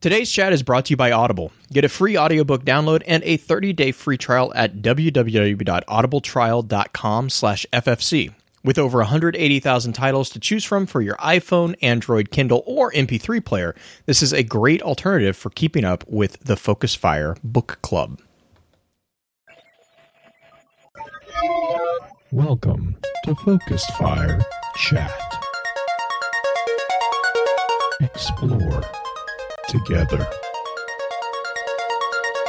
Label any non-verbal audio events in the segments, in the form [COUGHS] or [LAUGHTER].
Today's chat is brought to you by Audible. Get a free audiobook download and a 30-day free trial at www.audibletrial.com/ffc. With over 180,000 titles to choose from for your iPhone, Android, Kindle, or MP3 player, this is a great alternative for keeping up with the Focus Fire Book Club. Welcome to Focus Fire Chat. Explore together.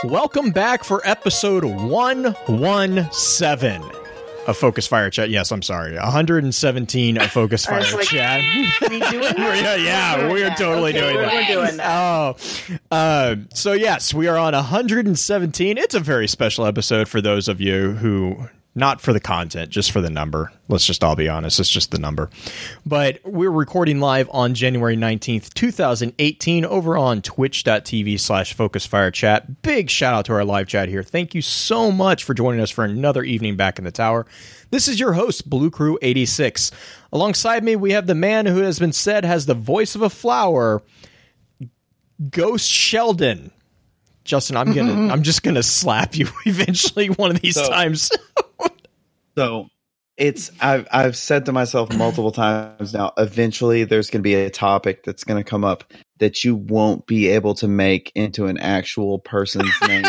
Welcome back for episode 117 of Focus Fire Chat. Yes, I'm sorry. 117 of Focus [LAUGHS] Fire like, Chat. We doing [LAUGHS] yeah, yeah, We're we are that. totally Okay, doing we're- that. We're doing that. Oh, uh, so yes, we are on 117. It's a very special episode for those of you who, not for the content, just for the number. Let's just all be honest, it's just the number. But we're recording live on January 19th, 2018, over on twitch.tv slash focus fire chat. Big shout out to our live chat here. Thank you so much for joining us for another evening back in the tower. This is your host, Blue Crew 86. Alongside me, we have the man who has been said has the voice of a flower, Ghost Sheldon. Justin, I'm gonna [LAUGHS] I'm just gonna slap you [LAUGHS] eventually one of these So- times. [LAUGHS] So it's I've I've said to myself multiple times now. Eventually, there's going to be a topic that's going to come up that you won't be able to make into an actual person's name.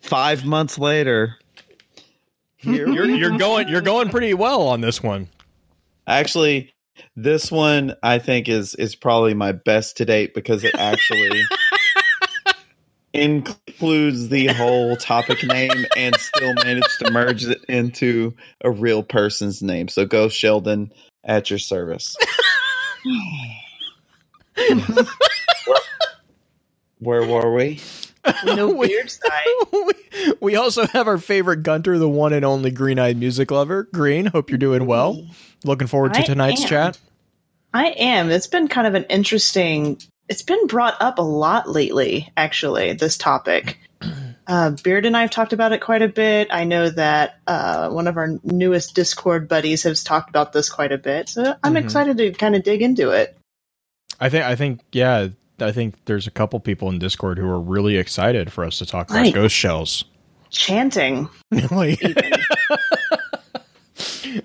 Five months later, you're you're going you're going pretty well on this one. actually this one I think is is probably my best to date because it actually includes the whole topic name and still managed to merge it into a real person's name. So go Sheldon at your service. [SIGHS] Where were we? No [LAUGHS] We- side. [LAUGHS] we, we also have our favorite Gunter, the one and only Green Eyed Music Lover. Green, hope you're doing well. Looking forward to I tonight's am. chat. I am. It's been kind of an interesting. It's been brought up a lot lately, actually. This topic. [CLEARS THROAT] Uh, Beard and I have talked about it quite a bit. I know that uh, one of our newest Discord buddies has talked about this quite a bit. So I'm Mhm. excited to kind of dig into it. I think I think yeah, I think there's a couple people in Discord who are really excited for us to talk about Right. ghost shells. Chanting. [LAUGHS] Like-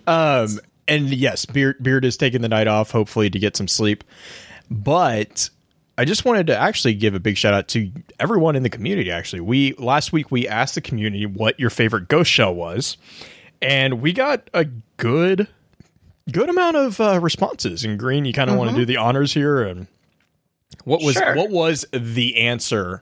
um and yes beard beard is taking the night off hopefully to get some sleep but i just wanted to actually give a big shout out to everyone in the community actually we last week we asked the community what your favorite ghost shell was and we got a good good amount of uh, responses and green you kind of want to do the honors here and what was Sure. what was the answer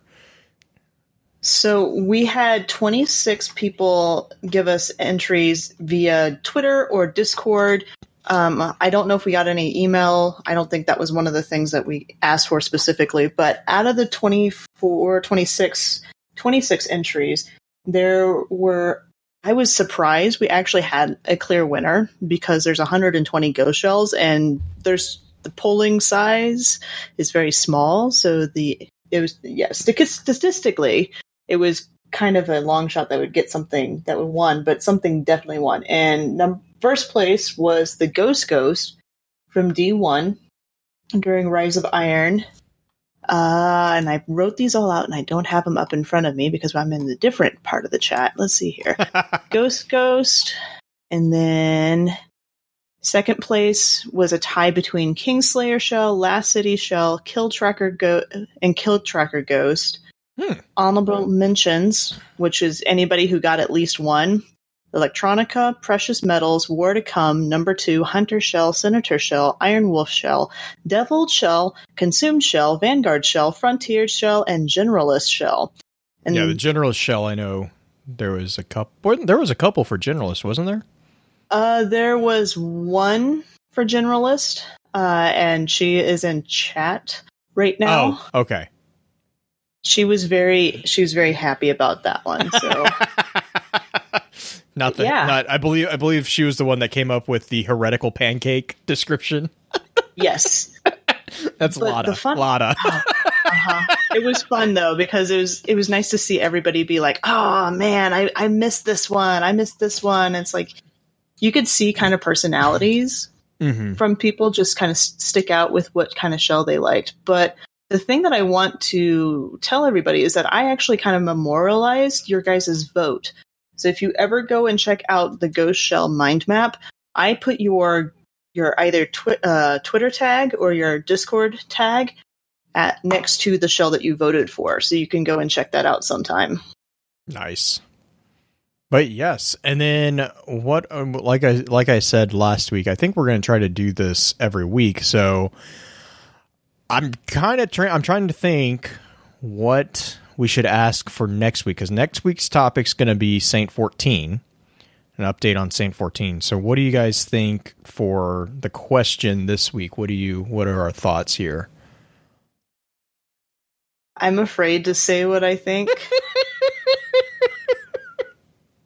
So we had 26 people give us entries via Twitter or Discord. Um, I don't know if we got any email. I don't think that was one of the things that we asked for specifically. But out of the 24, 26, 26 entries, there were, I was surprised we actually had a clear winner because there's 120 ghost shells and there's the polling size is very small. So the, it was, yeah, statistically, it was kind of a long shot that would get something that would won, but something definitely won. And num- first place was the Ghost Ghost from D1 during Rise of Iron. Uh, and I wrote these all out, and I don't have them up in front of me because I'm in the different part of the chat. Let's see here. [LAUGHS] Ghost Ghost, and then second place was a tie between Kingslayer Shell, Last City Shell, Kill Tracker Go- and Kill Tracker Ghost. Hmm. Honorable mentions, which is anybody who got at least one. Electronica, Precious Metals, War to Come, Number Two, Hunter Shell, Senator Shell, Iron Wolf Shell, deviled Shell, Consumed Shell, Vanguard Shell, Frontier Shell, and Generalist Shell. And yeah the generalist shell i know there was a couple there was a couple for generalist wasn't there Uh, there was one for generalist, uh, and she is in chat right now. oh okay She was very, she was very happy about that one. So [LAUGHS] not the Yeah. not I believe I believe she was the one that came up with the heretical pancake description. [LAUGHS] yes, That's But Lotta. the fun- Lotta. uh-huh. it was fun though because it was it was nice to see everybody be like, oh man, I I missed this one, I missed this one. It's like you could see kind of personalities hmm from people just kind of stick out with what kind of shell they liked. But the thing that I want to tell everybody is that I actually kind of memorialized your guys' vote. So if you ever go and check out the Ghost Shell mind map, I put your your either twi- uh, Twitter tag or your Discord tag at next to the shell that you voted for, so you can go and check that out sometime. Nice. But yes, and then what? Um, like I like I said last week, I think we're going to try to do this every week. So I'm kind of trying. I'm trying to think what we should ask for next week because next week's topic is going to be Saint 14, an update on Saint 14. So what do you guys think for the question this week? What do you? What are our thoughts here? I'm afraid to say what I think. [LAUGHS]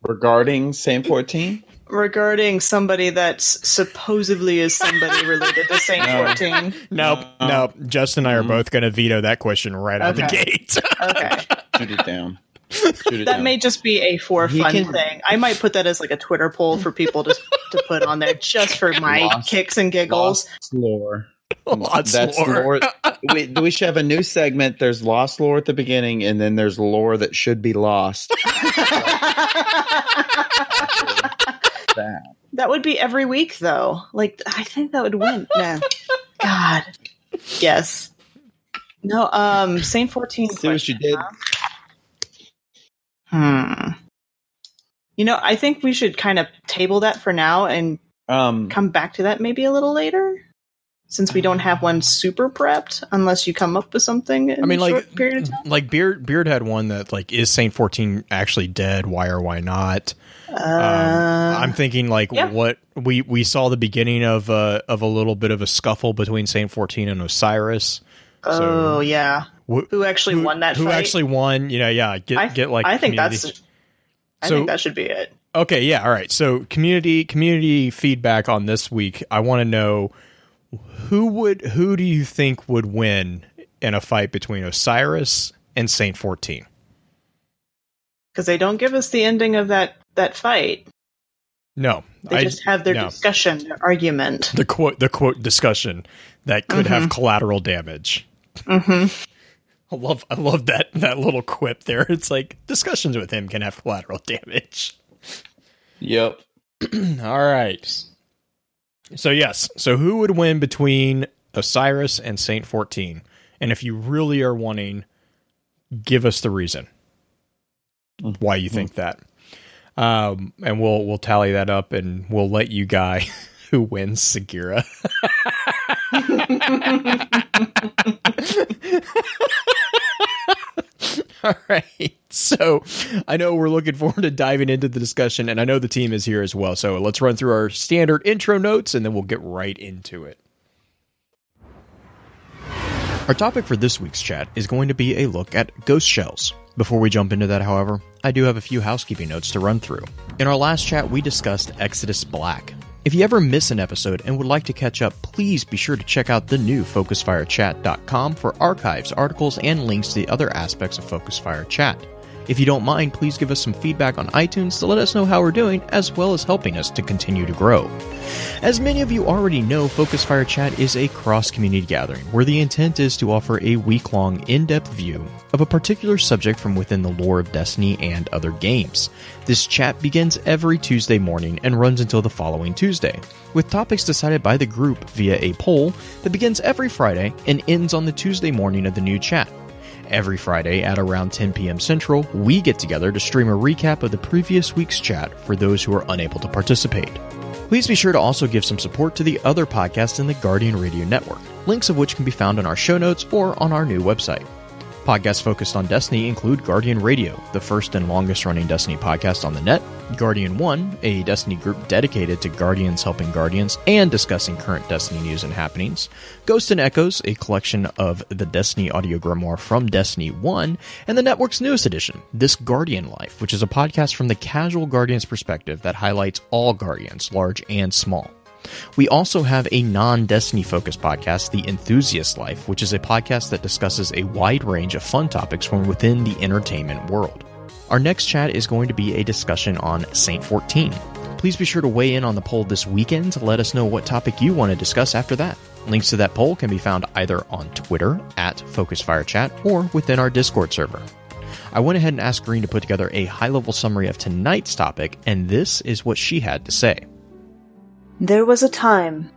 Regarding Saint 14? Regarding somebody that supposedly is somebody related to Saint No. 14. Nope, Uh, nope. Justin and I are Mhm. both going to veto that question right out the gate. [LAUGHS] Okay. Shoot it down. Shoot it That down. may just be a for He fun can- thing. I might put that as like a Twitter poll for people to to put on there just for my Lost- kicks and giggles. Lost lore. Lots That's lore. lore. we, we should have a new segment. There's lost lore at the beginning, and then there's lore that should be lost. [LAUGHS] that. that would be every week though. Like I think that would win. [LAUGHS] No. God. Yes. No, um Saint 14 See what you did? huh? Hmm. You know, I think we should kind of table that for now and Um, come back to that maybe a little later. Since we don't have one super prepped, unless you come up with something. In I mean, a like, short period of time. like Beard Beard had one that like is Saint fourteen actually dead? Why or why not? Uh, um, I'm thinking like yeah. what we we saw the beginning of a of a little bit of a scuffle between Saint fourteen and Osiris. oh yeah, Wh- who actually who, won that? Who fight? actually won? You know, yeah. Get I, get like I think community- that's. I So- think that should be it. Okay, yeah, all right. So community community feedback on this week. I want to know who would who do you think would win in a fight between Osiris and Saint Fourteen? because they don't give us the ending of that that fight. No, They I- just have their no. discussion, their argument. the quote the quote discussion that could have collateral damage. hmm I love I love that that little quip there. It's like discussions with him can have collateral [LAUGHS] damage. yep. [CLEARS THROAT] All right. So yes, so who would win between Osiris and Saint 14? And if you really are wanting give us the reason why you think that. Um and we'll we'll tally that up and we'll let you guy [LAUGHS] who wins Sagira. [LAUGHS] All right. So I know we're looking forward to diving into the discussion, and I know the team is here as well. So let's run through our standard intro notes and then we'll get right into it. Our topic for this week's chat is going to be a look at ghost shells. Before we jump into that, however, I do have a few housekeeping notes to run through. In our last chat, we discussed Exodus Black. If you ever miss an episode and would like to catch up, please be sure to check out the new FocusFireChat.com for archives, articles, and links to the other aspects of FocusFire Chat. If you don't mind, please give us some feedback on iTunes to let us know how we're doing, as well as helping us to continue to grow. As many of you already know, Focus Fire Chat is a cross community gathering where the intent is to offer a week long, in depth view of a particular subject from within the lore of Destiny and other games. This chat begins every Tuesday morning and runs until the following Tuesday, with topics decided by the group via a poll that begins every Friday and ends on the Tuesday morning of the new chat. Every Friday at around 10 p.m. Central, we get together to stream a recap of the previous week's chat for those who are unable to participate. Please be sure to also give some support to the other podcasts in the Guardian Radio Network, links of which can be found in our show notes or on our new website. Podcasts focused on Destiny include Guardian Radio, the first and longest running Destiny podcast on the net, Guardian One, a Destiny group dedicated to Guardians helping Guardians and discussing current Destiny news and happenings, Ghost and Echoes, a collection of the Destiny audio grimoire from Destiny 1, and the network's newest edition, This Guardian Life, which is a podcast from the casual Guardian's perspective that highlights all Guardians, large and small. We also have a non Destiny focused podcast, The Enthusiast Life, which is a podcast that discusses a wide range of fun topics from within the entertainment world. Our next chat is going to be a discussion on Saint 14. Please be sure to weigh in on the poll this weekend to let us know what topic you want to discuss after that. Links to that poll can be found either on Twitter at FocusFireChat or within our Discord server. I went ahead and asked Green to put together a high level summary of tonight's topic, and this is what she had to say. There was a time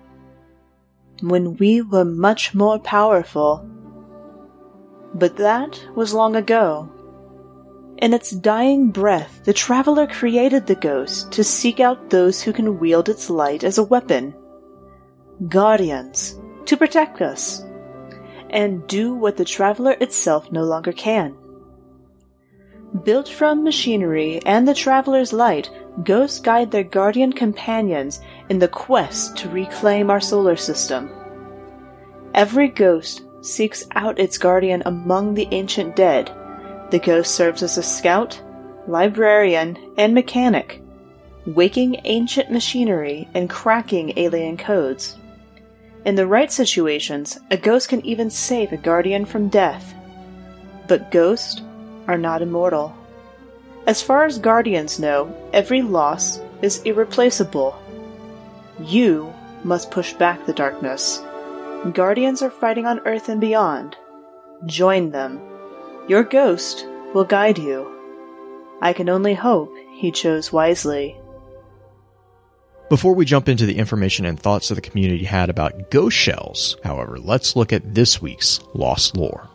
when we were much more powerful. But that was long ago. In its dying breath, the traveler created the ghost to seek out those who can wield its light as a weapon. Guardians, to protect us, and do what the traveler itself no longer can. Built from machinery and the traveler's light, ghosts guide their guardian companions in the quest to reclaim our solar system. Every ghost seeks out its guardian among the ancient dead. The ghost serves as a scout, librarian, and mechanic, waking ancient machinery and cracking alien codes. In the right situations, a ghost can even save a guardian from death. But ghosts are not immortal. As far as guardians know, every loss is irreplaceable. You must push back the darkness. Guardians are fighting on Earth and beyond. Join them. Your ghost will guide you. I can only hope he chose wisely. Before we jump into the information and thoughts that the community had about ghost shells, however, let's look at this week's Lost Lore.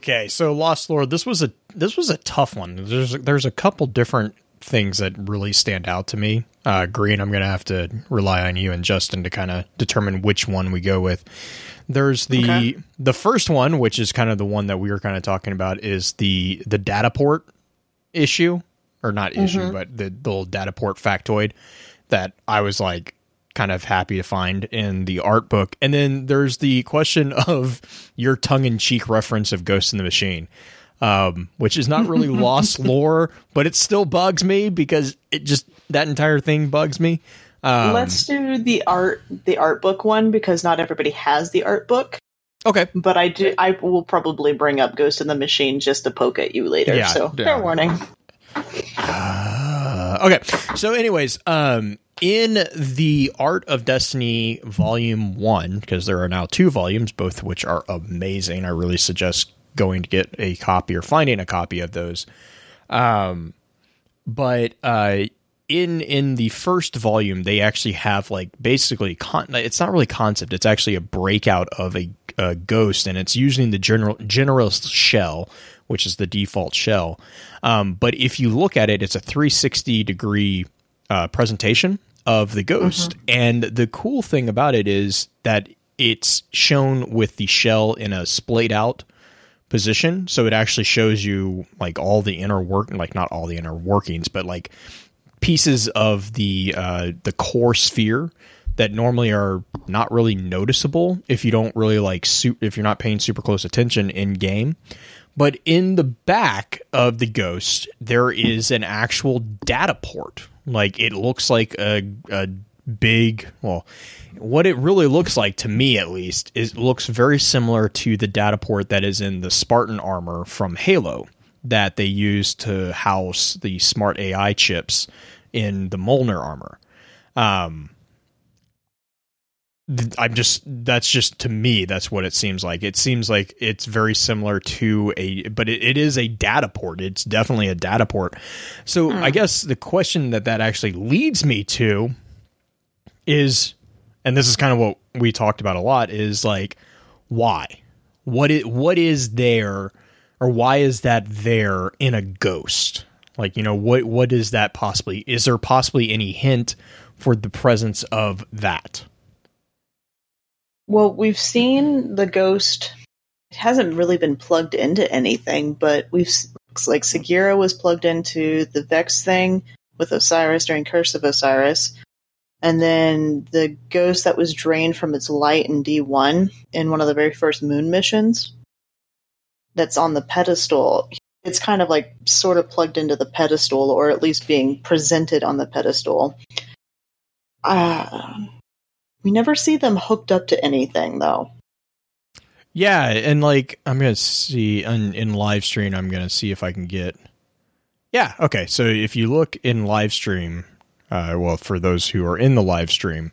Okay. So Lost Lore, this was a this was a tough one. There's there's a couple different things that really stand out to me. Uh, Green, I'm gonna have to rely on you and Justin to kind of determine which one we go with. There's the Okay. the first one, which is kind of the one that we were kind of talking about, is the the data port issue, or not issue, but the, the little data port factoid that I was like kind of happy to find in the art book. And then there's the question [LAUGHS] of your tongue in cheek reference of Ghost in the Machine, um, which is not really [LAUGHS] lost lore, but it still bugs me because it just that entire thing bugs me. Um, Let's do the art the art book one because not everybody has the art book. okay. But I do I will probably bring up Ghost in the Machine just to poke at you later. Yeah, so yeah. fair warning. Uh, okay. So, anyways, um, in the Art of Destiny Volume One, because there are now two volumes, both of which are amazing. I really suggest going to get a copy or finding a copy of those. Um, but uh, in in the first volume, they actually have like basically con- it's not really concept. It's actually a breakout of a, a ghost, and it's using the general generalist shell, which is the default shell. Um, but if you look at it, it's a 360 degree uh, presentation of the ghost, and the cool thing about it is that it's shown with the shell in a splayed out position. So it actually shows you like all the inner work like not all the inner workings but like pieces of the uh the core sphere that normally are not really noticeable if you don't really like su- if you're not paying super close attention in game. But in the back of the ghost there is an actual data port like it looks like a, a big well what it really looks like to me at least is looks very similar to the data port that is in the spartan armor from halo that they use to house the smart ai chips in the Mjolnir armor. Um i'm just that's just to me that's what it seems like. It seems like it's very similar to a but it, it is a data port. It's definitely a data port. So hmm. i guess the question that that actually leads me to is and this is kind of what we talked about a lot is like why? What it what is there or why is that there in a ghost? Like you know what what is that possibly is there possibly any hint for the presence of that Well, we've seen the ghost. It hasn't really been plugged into anything, but we've looks like Sagira was plugged into the Vex thing with Osiris during Curse of Osiris, and then the ghost that was drained from its light in D one in one of the very first moon missions. That's on the pedestal. it's kind of like sort of plugged into the pedestal, or at least being presented on the pedestal. Uh, we never see them hooked up to anything, though. Yeah, and like I'm gonna see in, in live stream. I'm gonna see if I can get. Yeah. Okay. So if you look in live stream, uh, well, for those who are in the live stream,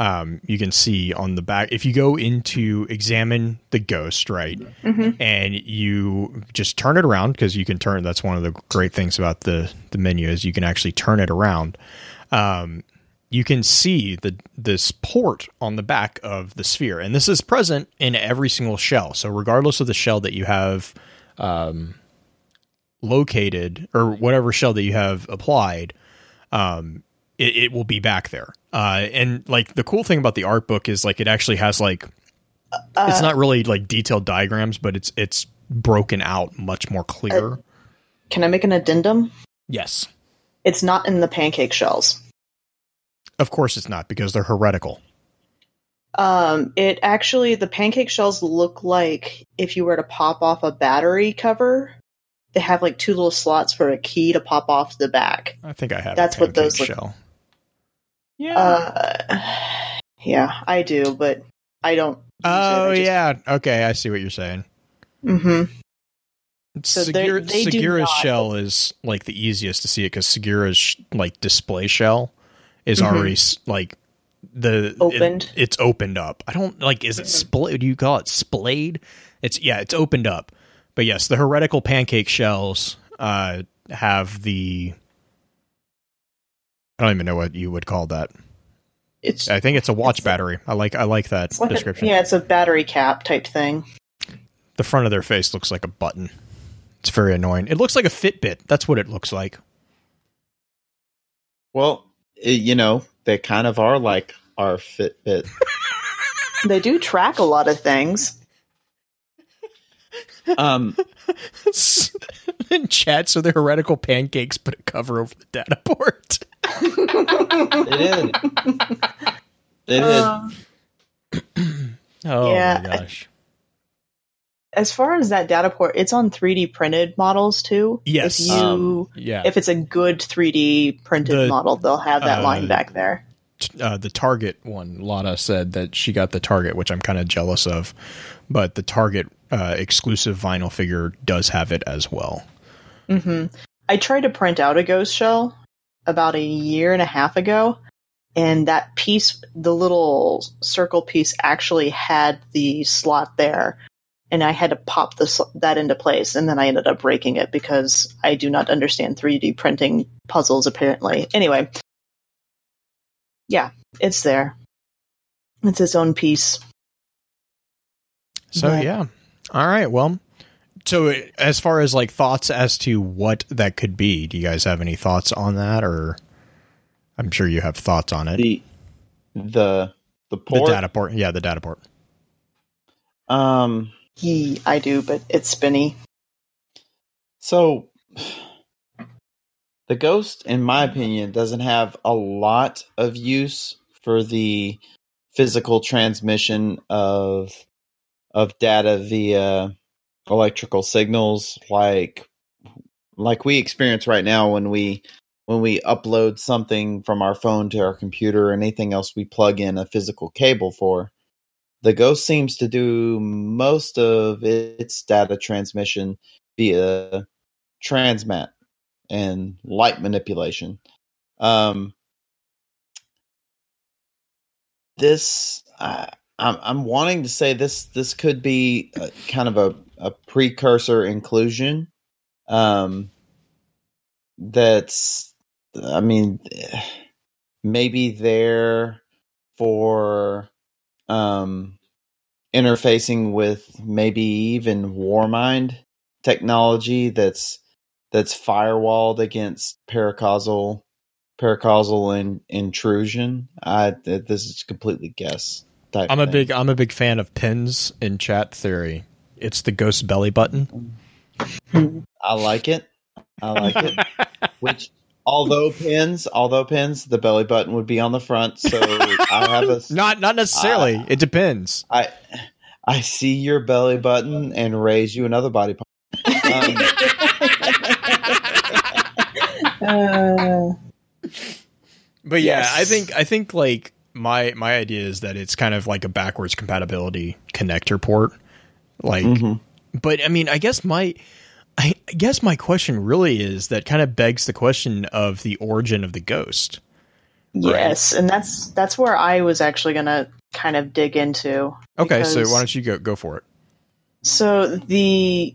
um, you can see on the back if you go into examine the ghost, right, and you just turn it around because you can turn. That's one of the great things about the the menu is you can actually turn it around. Um, you can see the this port on the back of the sphere, and this is present in every single shell. So regardless of the shell that you have um, located or whatever shell that you have applied, um, it, it will be back there. Uh, and like the cool thing about the art book is like it actually has like it's not really like detailed diagrams, but it's it's broken out much more clear. Can I make an addendum? yes, It's not in the pancake shells. Of course it's not because they're heretical. Um, it actually the pancake shells look like if you were to pop off a battery cover. They have like two little slots for a key to pop off the back. I think I have. That's a what those pancake look- shell. Uh, yeah, I do, but I don't. Oh yeah. Okay, I see what you're saying. Mm hmm So they- Sagira, they Sagira's shell is like the easiest to see it because Sagira's sh- like display shell is Mhm. already like the it- Opened. it's opened up. I don't like. Is it splayed? Do you call it splayed? It's yeah. It's opened up. But yes, the heretical pancake shells uh, have the. I don't even know what you would call that. It's, I think it's a watch It's battery. I like I like that it's like a, description. yeah, it's a battery cap type thing. The front of their face looks like a button. It's very annoying. It looks like a Fitbit. That's what it looks like. Well, i you know, they kind of are like our Fitbit. [LAUGHS] They do track a lot of things. um, [LAUGHS] in chat, so the heretical pancakes put a cover over the data port. they did. [LAUGHS] They did. Uh, Oh Yeah. my gosh. As far as that data port, it's on 3D printed models too. Yes. If you Um, Yeah. if it's a good 3D printed The- model, they'll have that uh, line back there. uh, the Target one, Lana said that she got the Target, which I'm kind of jealous of, but the Target uh, exclusive vinyl figure does have it as well. Mm-hmm. I tried to print out a ghost shell about a year and a half ago, and that piece, the little circle piece, actually had the slot there, and I had to pop this that into place, and then I ended up breaking it because I do not understand 3D printing puzzles. Apparently, anyway, yeah, it's there. It's its own piece. So But- yeah. All right. Well, so uh, as far as like thoughts as to what that could be, do you guys have any thoughts on that, or I'm sure you have thoughts on it. the the the The port. data port, yeah, the data port. Um, He, I do, but it's spinny. so [SIGHS] the ghost, in my opinion, doesn't have a lot of use for the physical transmission of of data via electrical signals like like we experience right now when we when we upload something from our phone to our computer or anything else we plug in a physical cable for the ghost seems to do most of its data transmission via transmat and light manipulation. Um this I I'm, I'm wanting to say this this could be a, kind of a, a precursor inclusion um that's i mean maybe there for um interfacing with maybe even warmind technology that's that's firewalled against paracausal paracausal in, intrusion i this is completely guess type I'm a thing. big I'm a big fan of pins in chat theory. It's the ghost belly button. I like it. I like it. [LAUGHS] Which, although pins, although pins, the belly button would be on the front. So I have a. [LAUGHS] Not not necessarily. Ah. it depends. I I see your belly button and raise you another body part. Um, Uh, [LAUGHS] But yeah, Yes. I think I think like my my idea is that it's kind of like a backwards compatibility connector port. Like but I mean, I guess my I guess my question really is that kind of begs the question of the origin of the ghost. yes, and that's that's where I was actually gonna kind of dig into. Okay, so why don't you go go for it? So the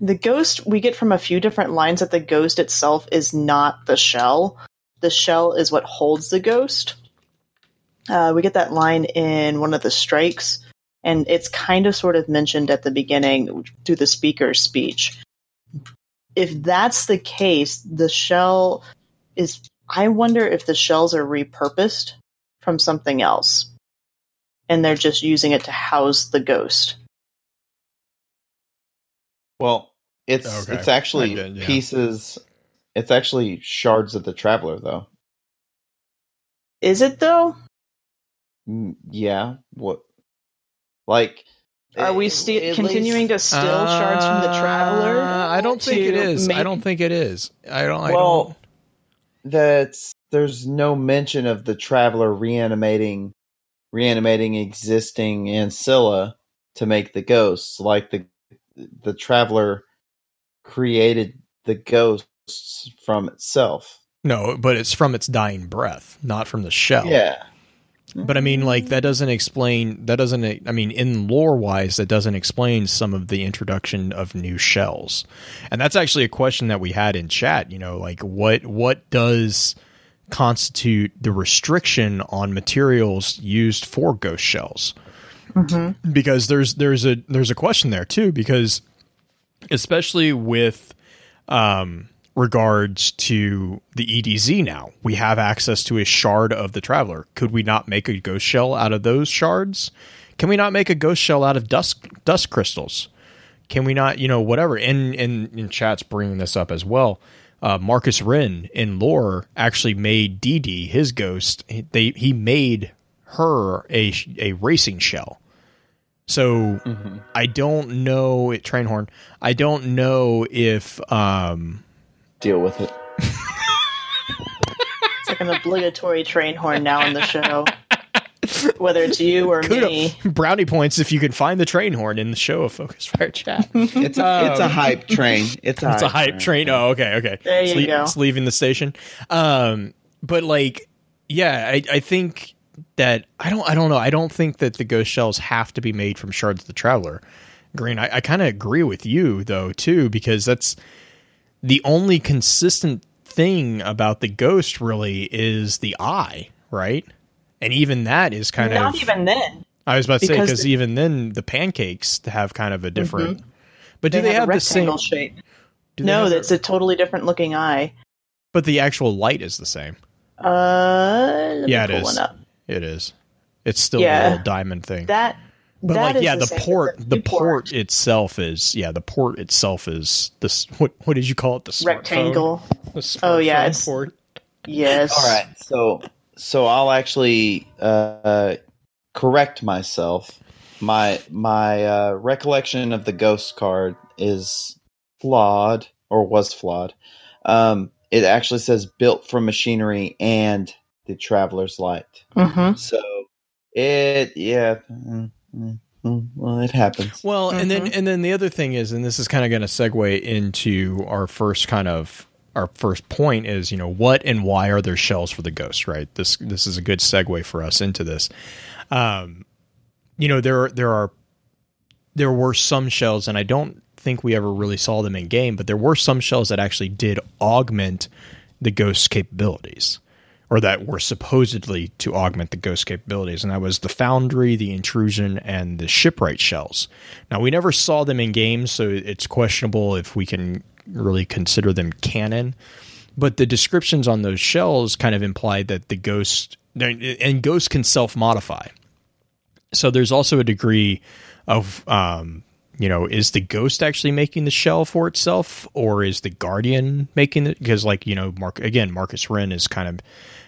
the ghost we get from a few different lines that the ghost itself is not the shell. The shell is what holds the ghost. Uh, we get that line in one of the strikes, and it's kind of sort of mentioned at the beginning through the speaker's speech. If that's the case, the shell is. I wonder if the shells are repurposed from something else, and they're just using it to house the ghost. Well, it's Okay. it's actually did, yeah. pieces. It's actually shards of the traveler, though. Is it though? Mm, Yeah. What? Like, Are we at sti- continuing least- to steal shards from the traveler? Uh, I don't think it is. to is. I don't think it is. I don't. I Well, don't. That's there's no mention of the traveler reanimating, reanimating existing ancilla to make the ghosts. Like the the traveler created the ghosts from itself. No, but it's from its dying breath, not from the shell. Yeah. But I mean, like that doesn't explain. That doesn't. I mean, in lore wise, that doesn't explain some of the introduction of new shells, and that's actually a question that we had in chat. You know, like what what does constitute the restriction on materials used for ghost shells? Because there's there's a there's a question there too. Because especially with um, regards to the EDZ now. We have access to a shard of the Traveler. Could we not make a ghost shell out of those shards? Can we not make a ghost shell out of dust dust crystals? Can we not, you know, whatever? And in, in chat's bringing this up as well. Uh, Marcus Wren in lore actually made DD his ghost. He- They he made her a a racing shell. So I don't know it Trainhorn. I don't know if um Deal with it. [LAUGHS] It's like an obligatory train horn now in the show. Whether it's you or me. brownie points if you can find the train horn in the show of Focus Fire Chat. [LAUGHS] It's a, it's a hype train. It's a it's a hype train. Oh, okay, okay. There it's you go. It's leaving the station. Um, but like, yeah, I, I think that I don't, I don't know. I don't think that the ghost shells have to be made from shards of the Traveler. Green, I, I kind of agree with you though too, because that's the only consistent thing about the ghost. Really, is the eye, right? And even that is kind Not of not even then. I was about to say Because because the- even then the pancakes have kind of a different. But do They, they, have, have, a the same? shape. do No, a- that's a totally different looking eye. but the actual light is the same. Uh, Yeah, it is. It is. It's still Yeah. a little diamond thing. That, but that like, yeah, the, same, but port, the port port itself is, yeah, the port itself is this. What what did you call it? The rectangle. The Oh, yeah, it's- port. Yes. All right, so so I'll actually uh, correct myself. My my uh, recollection of the ghost card is flawed or was flawed. Um, it actually says built from machinery and the traveler's light. Mm-hmm. So it yeah. Well, it happens. Well, and then Mm-hmm. and then the other thing is, and this is kind of going to segue into our first kind of our first point is, you know, what and why are there shells for the ghost? Right. This this is a good segue for us into this. Um, you know, there there are there were some shells, and I don't think we ever really saw them in game, but there were some shells that actually did augment the ghost's capabilities. Or that were supposedly to augment the ghost capabilities, and that was the Foundry, the Intrusion, and the Shipwright shells. Now we never saw them in games, so it's questionable if we can really consider them canon. But the descriptions on those shells kind of implied that the ghost and ghosts can self modify. So there's also a degree of um, you know, is the ghost actually making the shell for itself, or is the guardian making it? Because like you know, Mark again, Marcus Wren is kind of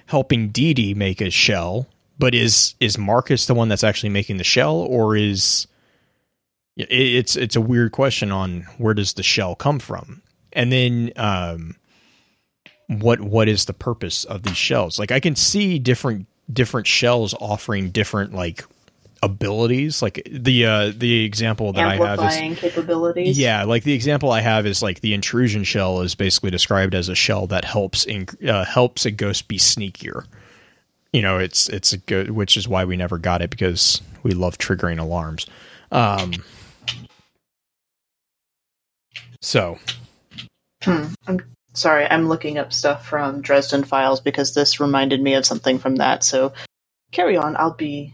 helping Dee Dee make a shell, but is is Marcus the one that's actually making the shell, or is it- it's it's a weird question on where does the shell come from, and then um, what what is the purpose of these shells? Like I can see different different shells offering different like abilities. Like the uh the example that I have is capabilities. yeah, like the example I have is like the intrusion shell is basically described as a shell that helps in, uh, helps a ghost be sneakier. You know, it's it's a good, which is why we never got it because we love triggering alarms. Um, so Hmm. I'm sorry, I'm looking up stuff from Dresden Files because this reminded me of something from that. So carry on. I'll be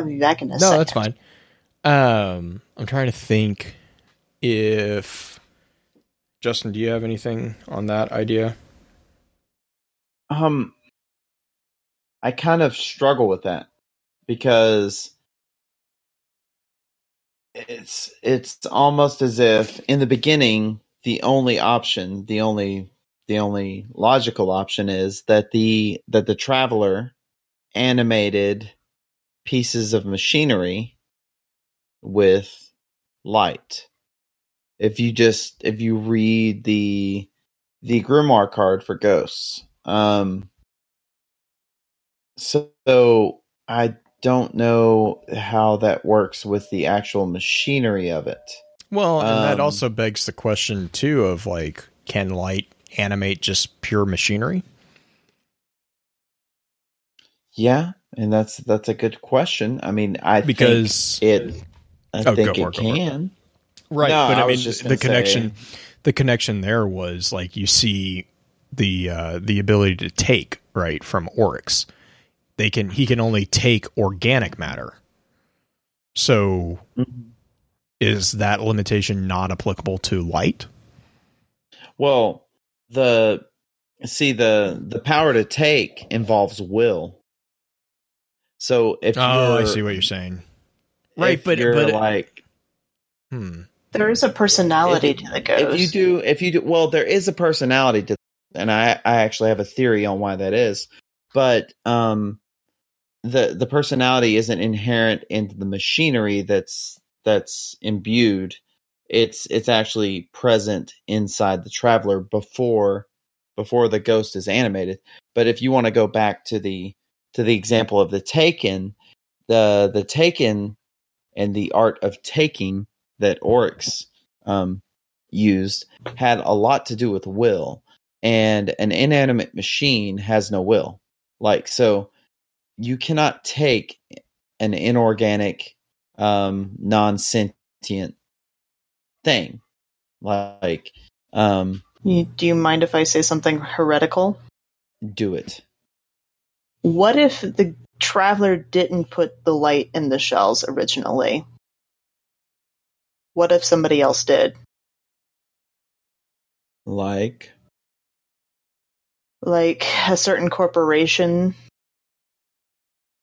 I'll be back in a no, second. that's fine. Um, I'm trying to think if Justin, do you have anything on that idea? Um, I kind of struggle with that because it's it's almost as if in the beginning the only option, the only the only logical option is that the that the traveler animated pieces of machinery with light. If you just if you read the the grimoire card for ghosts, um, so, I don't know how that works with the actual machinery of it. Well, and that Um, also begs the question too of like, can light animate just pure machinery? Yeah, and that's that's a good question. I mean, I Because think it. I Oh, think it for it, go for it. can. right, No, but I, I mean just the connection, say- the connection there was like you see the uh, the ability to take right from Oryx. They can he can only take organic matter. So Mhm. is that limitation not applicable to light? Well, the see the the power to take involves will. So if Oh, I you're- see what you're saying. Right, but- you're but- like Hmm. There is a personality If- to the ghost. if you do if you do well there is a personality to and i i actually have a theory on why that is but um the the personality isn't inherent into the machinery that's that's imbued it's it's actually present inside the traveler before before the ghost is animated but if you want to go back to the to the example of the taken the the taken and the art of taking that oryx um used had a lot to do with will and an inanimate machine has no will. Like so you cannot take an inorganic um non-sentient thing. Like um do you mind if I say something heretical? do it What if the traveler didn't put the light in the shells originally? What if somebody else did? like Like a certain corporation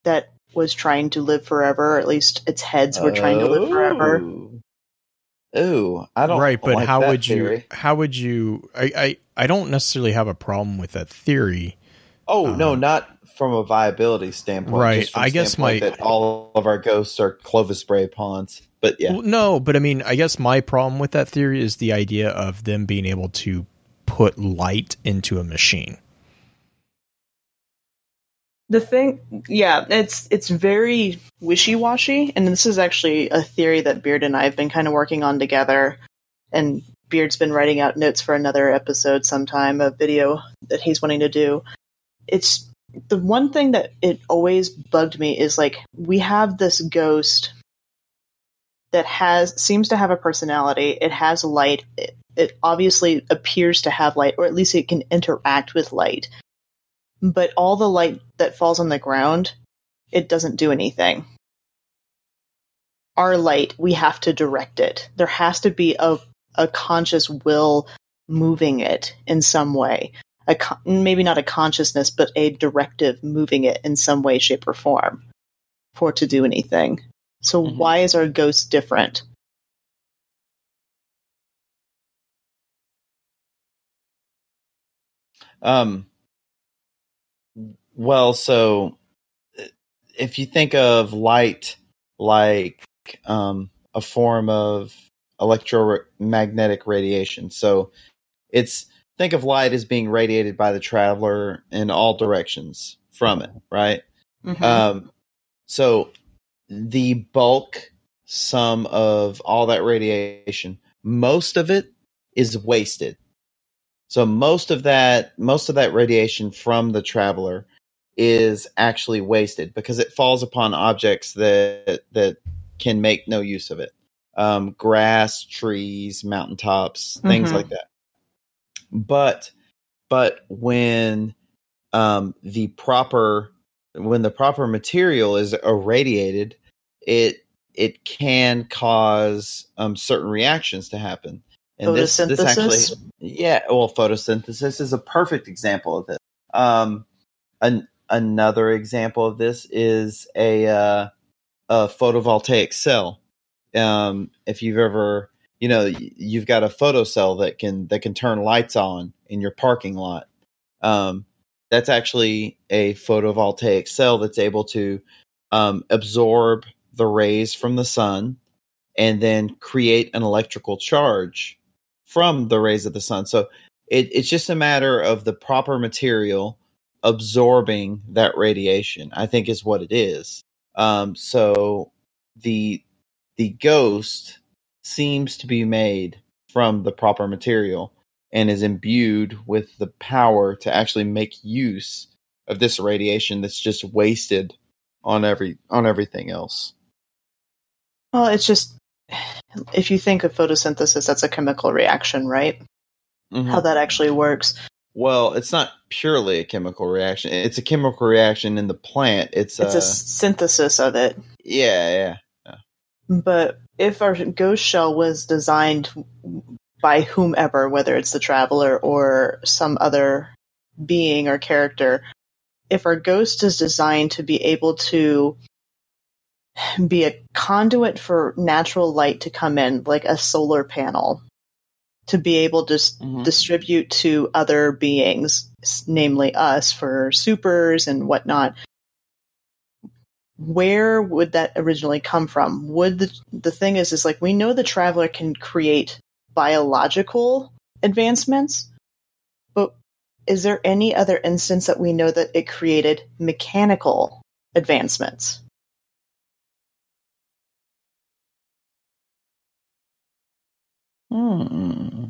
that was trying to live forever, or at least its heads were trying to live forever. Ooh. Ooh, I don't right, but like how that would you? How would you? I, I I don't necessarily have a problem with that theory. Oh no, Um, not from a viability standpoint. Right, just from I guess my- that all of our ghosts are Clovis Bray pawns. But yeah, Well, no, but I mean, I guess my problem with that theory is the idea of them being able to put light into a machine. The thing, yeah, it's it's very wishy washy, and this is actually a theory that Beard and I have been kind of working on together. And Beard's been writing out notes for another episode sometime, a video that he's wanting to do. It's the one thing that it always bugged me is like we have this ghost that has seems to have a personality. It has light. It, it obviously appears to have light, or at least it can interact with light but all the light that falls on the ground, it doesn't do anything. Our light, we have to direct it. There has to be a, a conscious will moving it in some way. A con- maybe not a consciousness, but a directive moving it in some way, shape, or form for it to do anything. So Mhm. why is our ghost different? Um, well, so if you think of light like um, a form of electromagnetic radiation, so it's think of light as being radiated by the traveler in all directions from it, right? Mhm. Um, so the bulk sum of all that radiation, most of it is wasted. So most of that, most of that radiation from the traveler is actually wasted because it falls upon objects that that can make no use of it. Um, grass, trees, mountaintops, things Mhm. like that. But but when um, the proper when the proper material is irradiated, it it can cause um, certain reactions to happen. And this this actually yeah, well, photosynthesis is a perfect example of this. Um, an, another example of this is a uh, a photovoltaic cell. Um, if you've ever, you know, you've got a photo cell that can that can turn lights on in your parking lot. Um, that's actually a photovoltaic cell that's able to um, absorb the rays from the sun and then create an electrical charge from the rays of the sun. So it, it's just a matter of the proper material absorbing that radiation. I think is what it is. Um, so the the ghost seems to be made from the proper material and is imbued with the power to actually make use of this radiation that's just wasted on every on everything else. Well, it's just if you think of photosynthesis, that's a chemical reaction, right? Mhm. How that actually works. Well, it's not purely a chemical reaction. It's a chemical reaction in the plant. It's, It's uh, a synthesis of it. yeah, yeah. But if our ghost shell was designed by whomever, whether it's the traveler or some other being or character, if our ghost is designed to be able to be a conduit for natural light to come in, like a solar panel, to be able to Mhm. distribute to other beings, namely us, for supers and whatnot, where would that originally come from? Would the the thing is is like we know the traveler can create biological advancements, but is there any other instance that we know that it created mechanical advancements? Hmm.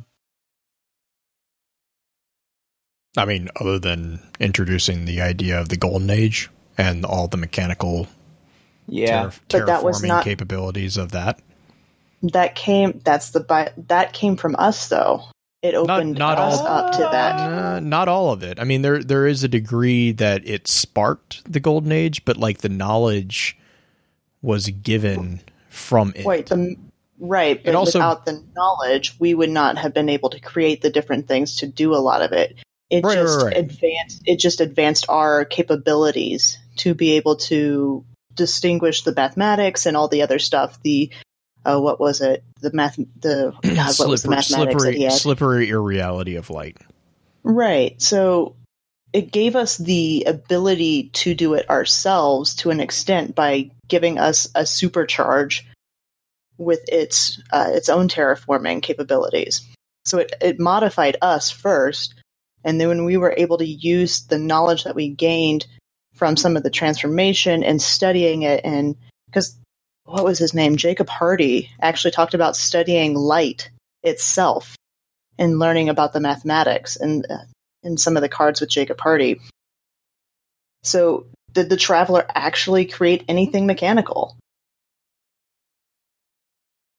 I mean, other than introducing the idea of the golden age and all the mechanical Yeah. terra- But that was terraforming not- capabilities of that. That came that's the bi- that came from us though. It opened not us all- up to that. Uh, not all of it. I mean, there there is a degree that it sparked the golden age, but like the knowledge was given from it. Wait, the right, but also- without the knowledge, we would not have been able to create the different things to do a lot of it. It Right, right, just right. advanced. It just advanced our capabilities to be able to distinguish the mathematics and all the other stuff. The uh, what was it? The math. The [CLEARS THROAT] God, what was the Slippery- mathematics that slippery, he had? slippery irreality of light. Right. So it gave us the ability to do it ourselves to an extent by giving us a supercharge with its uh, its own terraforming capabilities. So it, it modified us first, and then when we were able to use the knowledge that we gained from some of the transformation and studying it, and because what was his name? Jacob Hardy actually talked about studying light itself and learning about the mathematics and uh, in some of the cards with Jacob Hardy. So, did the traveler actually create anything mechanical?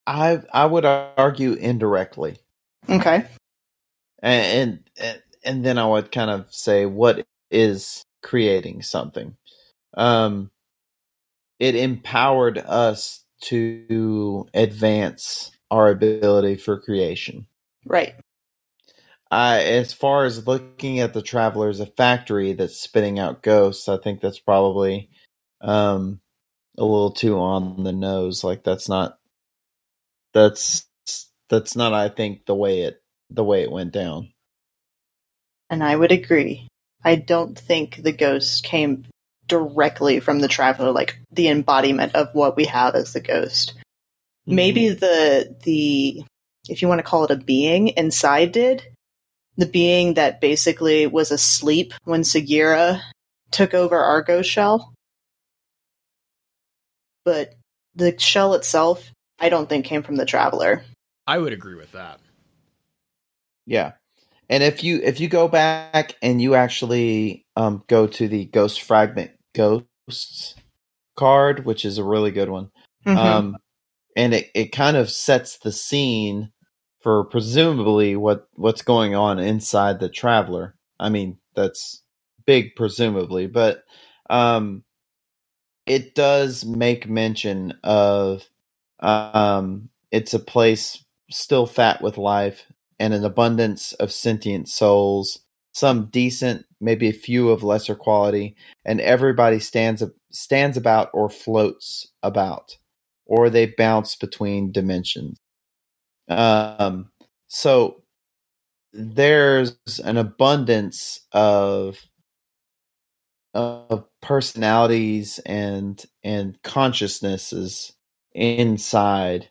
I I would argue indirectly. Okay. and and and then I would kind of say what is creating something. Um, it empowered us to advance our ability for creation. Right. I, as far as looking at the traveler as a factory that's spitting out ghosts, I think that's probably um, a little too on the nose. Like that's not that's that's not. I think the way it the way it went down. And I would agree. I don't think the ghost came directly from the traveler, like the embodiment of what we have as the ghost. Mm-hmm. Maybe the the if you want to call it a being inside did, the being that basically was asleep when Sagira took over Argo shell. But the shell itself, I don't think came from the traveler. I would agree with that. Yeah. And if you if you go back and you actually um, go to the Ghost Fragment Ghosts card, which is a really good one, Mhm. um, and it, it kind of sets the scene for presumably what what's going on inside the Traveler. I mean, that's big, presumably, but um, it does make mention of um, it's a place still fat with life and an abundance of sentient souls, some decent, maybe a few of lesser quality, and everybody stands stands about or floats about, or they bounce between dimensions. Um, so there's an abundance of of personalities and and consciousnesses inside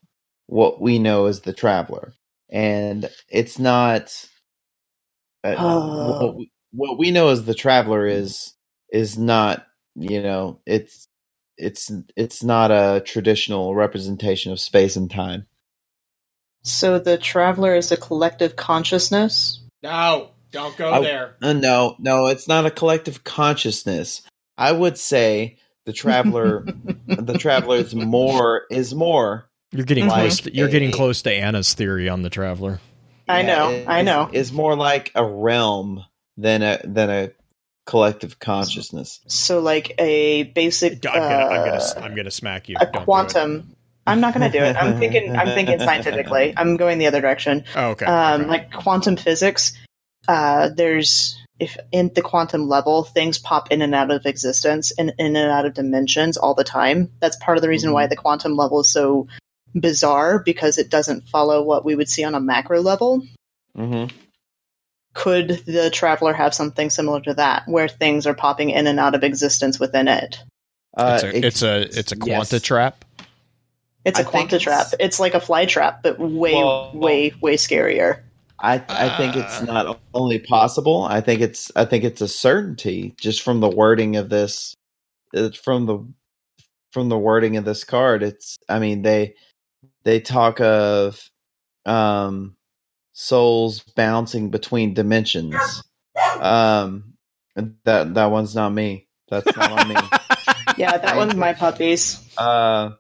what we know as the traveler and it's not uh, Oh. what, we, what we know as the traveler is is not you know it's it's it's not a traditional representation of space and time So the traveler is a collective consciousness. No, don't go I- there. Uh, no, no, it's not a collective consciousness. I would say the traveler, [LAUGHS] the traveler is more is more. You're getting Like close. To, you're getting a- close to Anna's theory on the traveler. I know, is- I know. Is more like a realm than a than a collective consciousness. So like a basic I'm gonna, I'm uh, gonna, I'm gonna smack you. a Don't quantum. I'm not going to do it. I'm thinking. I'm thinking scientifically. [LAUGHS] I'm going the other direction. Oh, okay. Um, okay. Like quantum physics. Uh, there's if in the quantum level, things pop in and out of existence and in and out of dimensions all the time. That's part of the reason why the quantum level is so bizarre because it doesn't follow what we would see on a macro level. Mm-hmm. Could the traveler have something similar to that, where things are popping in and out of existence within it? Uh, it's a, it's a, it's a quanta yes. trap. It's a I quanta trap. It's like a fly trap, but way, Well- way, way scarier. I I think it's Uh. not only possible. I think it's I think it's a certainty just from the wording of this, uh, from the from the wording of this card. It's I mean they they talk of um souls bouncing between dimensions. Um, that that one's not me. That's not on me. [LAUGHS] Yeah, that one's my puppies. Uh,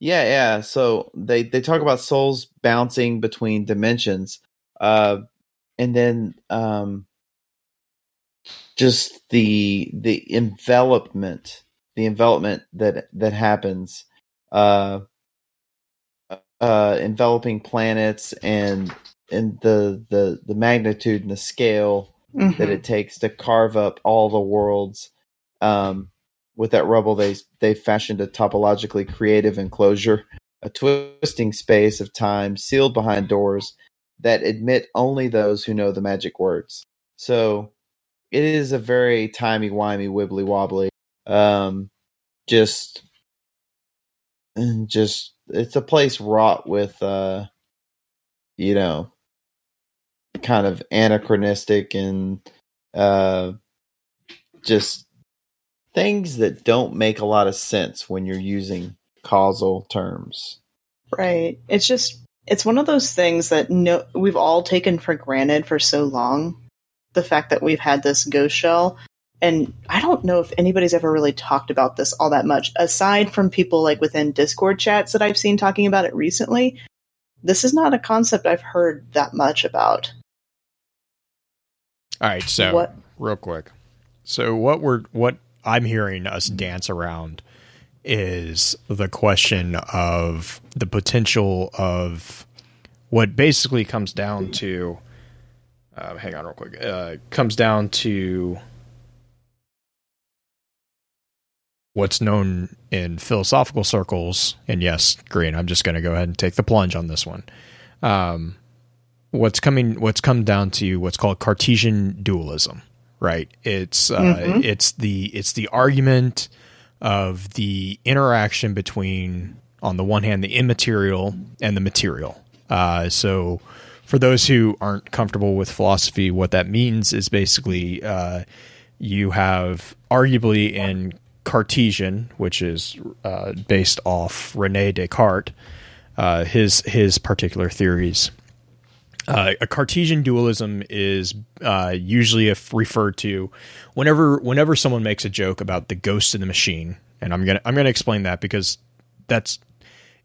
yeah, yeah. So they they talk about souls bouncing between dimensions, uh, and then um, just the the envelopment, the envelopment that that happens, uh, uh, enveloping planets and and the the the magnitude and the scale that Mhm. it takes to carve up all the worlds. Um, with that rubble, they they fashioned a topologically creative enclosure, a twisting space of time sealed behind doors that admit only those who know the magic words. So it is a very timey wimey wibbly wobbly. Um, just just it's a place wrought with uh, you know, kind of anachronistic and uh, just things that don't make a lot of sense when you're using causal terms. Right. It's just it's one of those things that no we've all taken for granted for so long. The fact that we've had this ghost shell. And I don't know if anybody's ever really talked about this all that much, aside from people like within Discord chats that I've seen talking about it recently. This is not a concept I've heard that much about. All right, so What- real quick. So what we're what I'm hearing us dance around is the question of the potential of what basically comes down to uh, hang on real quick. Uh, comes down to what's known in philosophical circles, and yes, Green, I'm just going to go ahead and take the plunge on this one. Um, what's coming what's come down to what's called Cartesian dualism, right? It's uh, Mhm. it's the it's the argument of the interaction between on the one hand the immaterial and the material. Uh, so for those who aren't comfortable with philosophy, what that means is basically uh, you have arguably in Cartesian, which is uh, based off Rene Descartes, uh, his his particular theories. Uh, a Cartesian dualism is uh, usually if referred to whenever whenever someone makes a joke about the ghost in the machine, and I'm gonna I'm gonna explain that because that's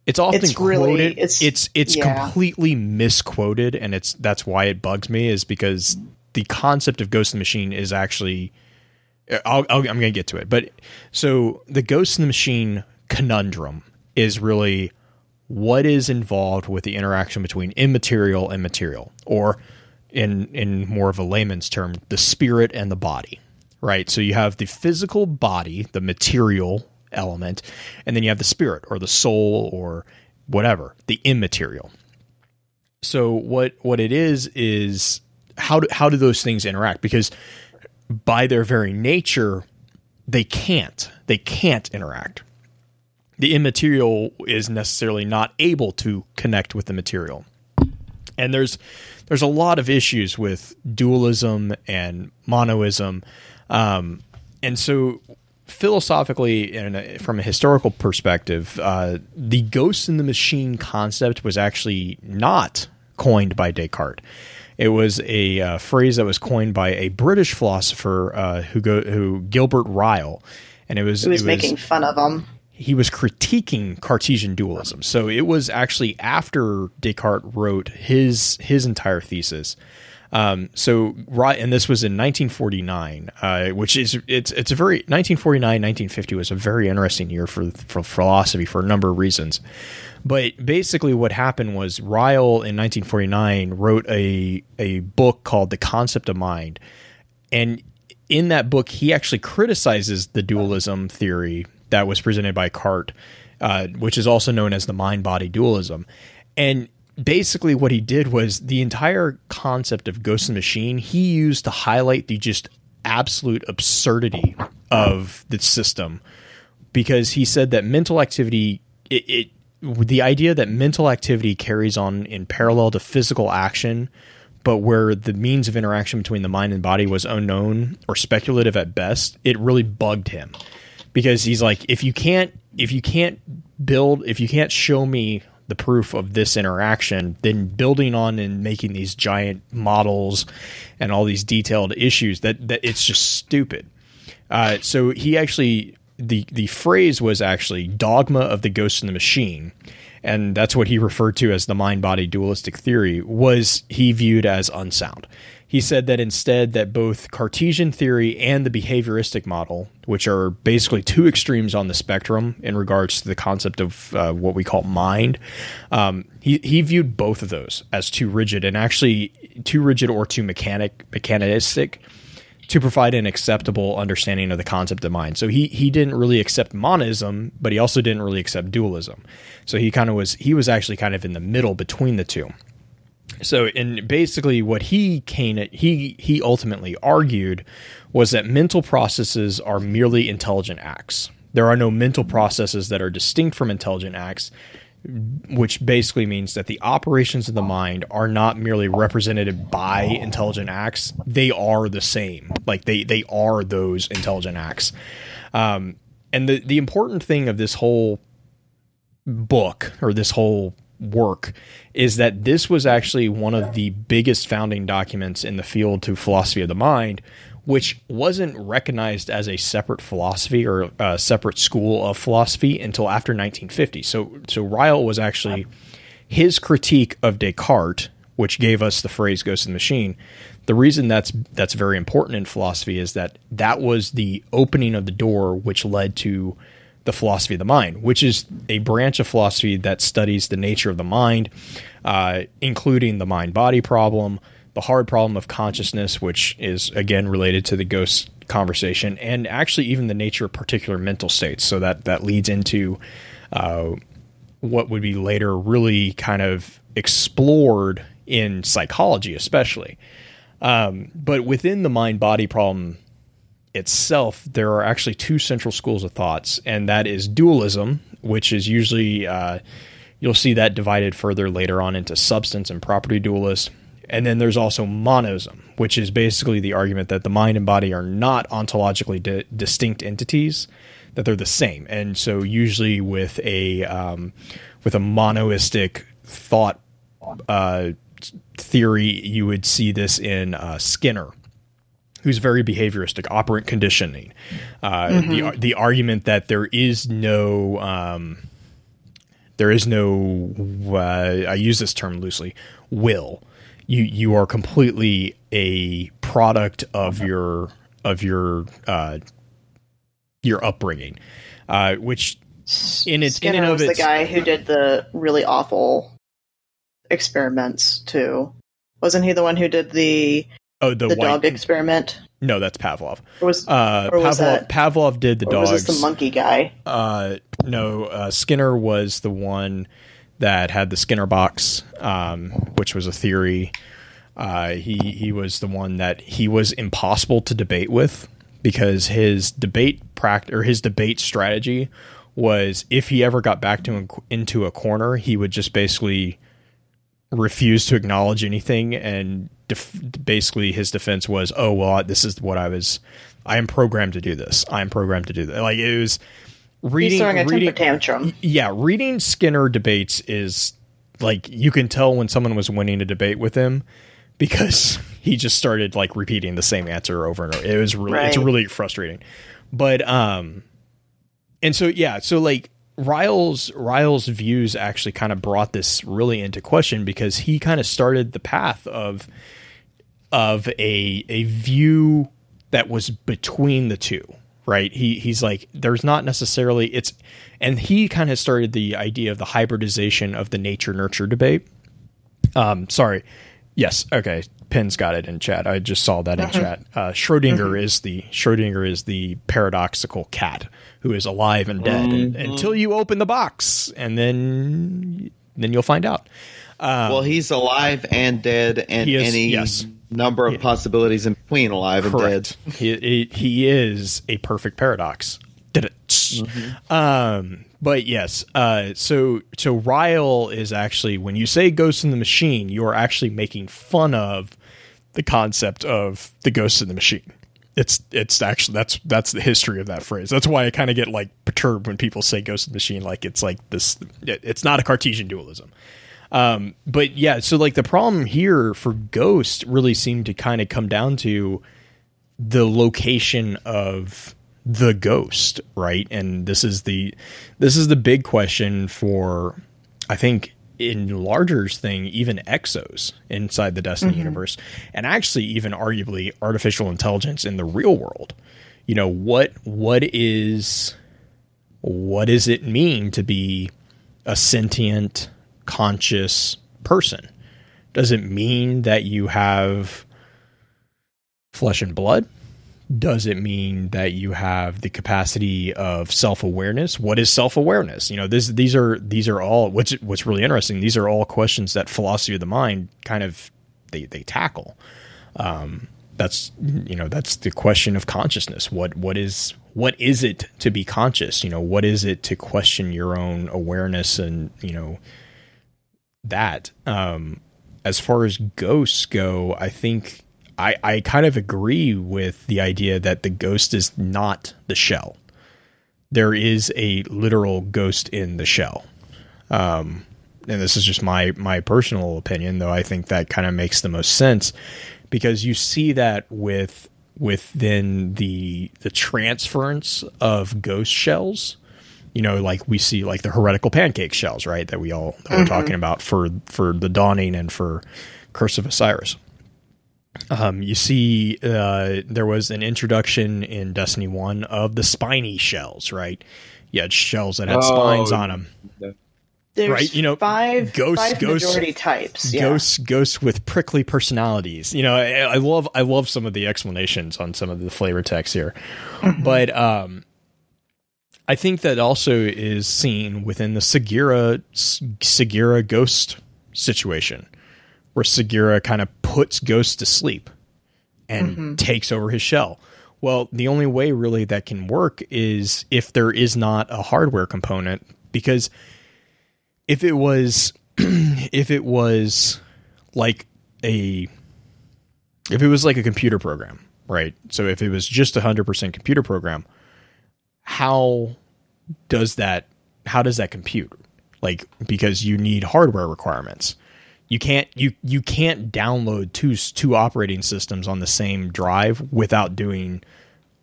it's often It's really- quoted. it's- it's it's yeah. completely misquoted, and it's that's why it bugs me is because the concept of ghost in the machine is actually I'll, I'll, I'm going to get to it. But so the Ghost in the Machine conundrum is really what is involved with the interaction between immaterial and material, or in in more of a layman's term, the spirit and the body. Right. So you have the physical body, the material element, and then you have the spirit or the soul or whatever, the immaterial. So what what it is is how do how do those things interact? Because by their very nature, they can't. They can't interact. The immaterial is necessarily not able to connect with the material. And there's there's a lot of issues with dualism and monoism, um, and so philosophically and from a historical perspective, uh, the ghost in the machine concept was actually not coined by Descartes. It was a uh, phrase that was coined by a British philosopher uh, who go, who Gilbert Ryle, and it was He was it making fun of him. he was critiquing Cartesian dualism. So it was actually after Descartes wrote his his entire thesis. Um, so and this was in 1949, uh, which is it's it's a very 1949 1950 was a very interesting year for for philosophy for a number of reasons. But basically, what happened was Ryle in 1949 wrote a a book called The Concept of Mind, and in that book, he actually criticizes the dualism theory that was presented by Cart, uh, which is also known as the mind body dualism. And basically, what he did was the entire concept of ghost and machine he used to highlight the just absolute absurdity of the system. Because he said that mental activity it, it the idea that mental activity carries on in parallel to physical action but where the means of interaction between the mind and body was unknown or speculative at best it really bugged him. Because he's like if you can't if you can't build if you can't show me the proof of this interaction then building on and making these giant models and all these detailed issues that, that it's just stupid uh, so he actually the the phrase was actually dogma of the ghost in the machine, and that's what he referred to as the mind body dualistic theory. Was he viewed as unsound? He said that instead that both Cartesian theory and the behavioristic model, which are basically two extremes on the spectrum in regards to the concept of uh, what we call mind, um, he he viewed both of those as too rigid and actually too rigid or too mechanic mechanistic to provide an acceptable understanding of the concept of mind. So he he didn't really accept monism, but he also didn't really accept dualism. So he kind of was he was actually kind of in the middle between the two. So and basically what he came at, he he ultimately argued was that mental processes are merely intelligent acts. There are no mental processes that are distinct from intelligent acts which basically means that the operations of the mind are not merely represented by intelligent acts. They are the same. Like they they are those intelligent acts. Um, and the the important thing of this whole book or this whole work is that this was actually one of the biggest founding documents in the field to philosophy of the mind which wasn't recognized as a separate philosophy or a separate school of philosophy until after 1950. So, so Ryle was actually his critique of Descartes, which gave us the phrase "ghost in the machine." The reason that's that's very important in philosophy is that that was the opening of the door, which led to the philosophy of the mind, which is a branch of philosophy that studies the nature of the mind, uh, including the mind-body problem the hard problem of consciousness, which is again related to the ghost conversation, and actually even the nature of particular mental states. So that that leads into uh, what would be later really kind of explored in psychology, especially. Um, but within the mind body problem itself, there are actually two central schools of thoughts, and that is dualism, which is usually uh, You'll see that divided further later on into substance and property dualists. And then there's also monism, which is basically the argument that the mind and body are not ontologically di- distinct entities, that they're the same. And so usually with a um, with a monoistic thought uh, theory, you would see this in uh, Skinner, who's very behavioristic, operant conditioning. Uh, The the argument that there is no um, there is no uh, I use this term loosely will. You you are completely a product of your of your uh, your upbringing, uh, which in its in Skinner and of was the guy who did the really awful experiments too. Wasn't he the one who did the oh the, the white dog experiment? no that's Pavlov. Or was Uh, Or was Pavlov that- Pavlov did the or dogs. was this the monkey guy? Uh, no, uh, Skinner was the one that had the Skinner box, um, which was a theory. Uh, he he was the one that he was impossible to debate with because his debate pract or his debate strategy was if he ever got back to into a corner, he would just basically refuse to acknowledge anything and def- basically his defense was oh well this is what i was i am programmed to do this i am programmed to do that like it was reading He's throwing a reading temper tantrum. yeah reading skinner debates is like you can tell when someone was winning a debate with him because [LAUGHS] he just started like repeating the same answer over and over it was really it's Right. really frustrating but um and so yeah so like Ryle's Ryle's views actually kind of brought this really into question because he kind of started the path of of a a view that was between the two right? He he's like there's not necessarily it's and he kind of started the idea of the hybridization of the nature nurture debate. Um sorry yes okay Penn's got it in chat. I just saw that in uh-huh. chat. Uh, Schrodinger mm-hmm. is the Schrodinger is the paradoxical cat who is alive and dead and, until you open the box, and then then you'll find out. Um, well, he's alive and dead, and is- any yes. number of possibilities in between alive and dead. he, he he is a perfect paradox. Did it? Um, but yes. Uh, so so Ryle is actually when you say Ghost in the Machine, you are actually making fun of the concept of the Ghost in the Machine. It's it's actually that's that's the history of that phrase. That's why I kind of get like perturbed when people say Ghost in the Machine, like it's like this. it- It's not a Cartesian dualism. Um, but yeah, so like the problem here for Ghost really seemed to kind of come down to the location of the ghost, right? And this is the this is the big question for I think in larger's thing, even exos inside the Destiny mm-hmm. universe, and actually even arguably artificial intelligence in the real world. You know, what what is what does it mean to be a sentient, conscious person? Does it mean that you have flesh and blood? Does it mean that you have the capacity of self awareness? What is self awareness? You know, this these are these are all what's what's really interesting. These are all questions that philosophy of the mind kind of they they tackle. Um, that's you know that's the question of consciousness. What what is what is it to be conscious? You know, what is it to question your own awareness and you know that. Um, as far as ghosts go, I think I, I kind of agree with the idea that the ghost is not the shell. There is a literal ghost in the shell. Um, and this is just my my personal opinion, though I think that kind of makes the most sense because you see that with within the the transference of ghost shells you know, like we see like the heretical pancake shells, right? That we all that we're talking about for for the dawning and for Curse of Osiris. Um, you see, uh, there was an introduction in Destiny One of the spiny shells, right? You had shells that had Oh, spines on them. There's Right, you know, five, ghosts- five ghosts- majority types. Yeah. Ghosts, ghosts with prickly personalities. You know, I, I love, I love some of the explanations on some of the flavor text here, but um, I think that also is seen within the Sagira Sagira ghost situation, where Sagira kind of puts Ghost to sleep and mm-hmm. takes over his shell. Well, the only way really that can work is if there is not a hardware component because if it was [CLEARS THROAT] if it was like a if it was like a computer program, right? So if it was just a hundred percent computer program, how does that how does that compute? Like because you need hardware requirements. You can't you you can't download two two operating systems on the same drive without doing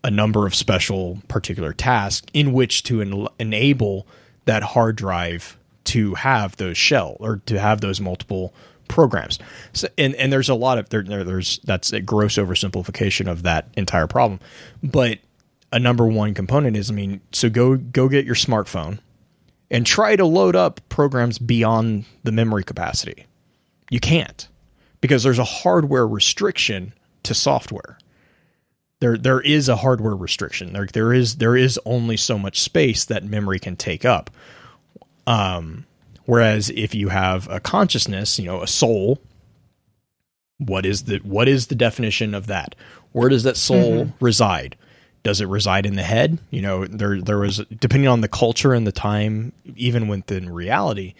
a number of special particular tasks in which to en- enable that hard drive to have those shell or to have those multiple programs. So, and and there's a lot of there, there there's that's a gross oversimplification of that entire problem. But a number one component is I mean, so go go get your smartphone and try to load up programs beyond the memory capacity. You can't because there's a hardware restriction to software. There there is a hardware restriction. There there is there is only so much space that memory can take up. Um whereas if you have a consciousness, you know, a soul, what is the what is the definition of that? Where does that soul reside? Does it reside in the head? You know, there there was depending on the culture and the time, even within reality,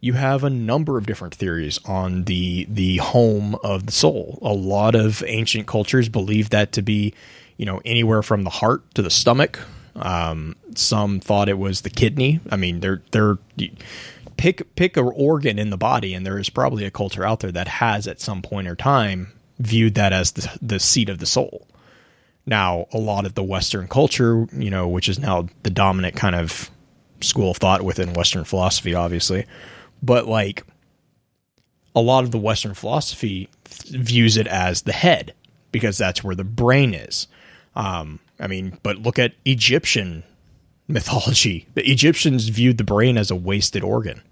you have a number of different theories on the the home of the soul. A lot of ancient cultures believed that to be, you know, anywhere from the heart to the stomach. Um, some thought it was the kidney. I mean, they're they're pick pick an organ in the body, and there is probably a culture out there that has at some point or time viewed that as the the seat of the soul. Now, a lot of the Western culture, you know, which is now the dominant kind of school of thought within Western philosophy, obviously, but like a lot of the Western philosophy views it as the head because that's where the brain is. Um, I mean, but look at Egyptian [LAUGHS] mythology. The Egyptians viewed the brain as a wasted organ.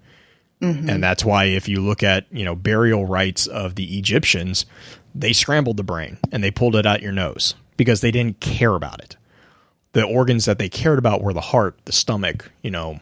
And that's why if you look at, you know, burial rites of the Egyptians, they scrambled the brain and they pulled it out your nose because they didn't care about it. The organs that they cared about were the heart, the stomach, you know,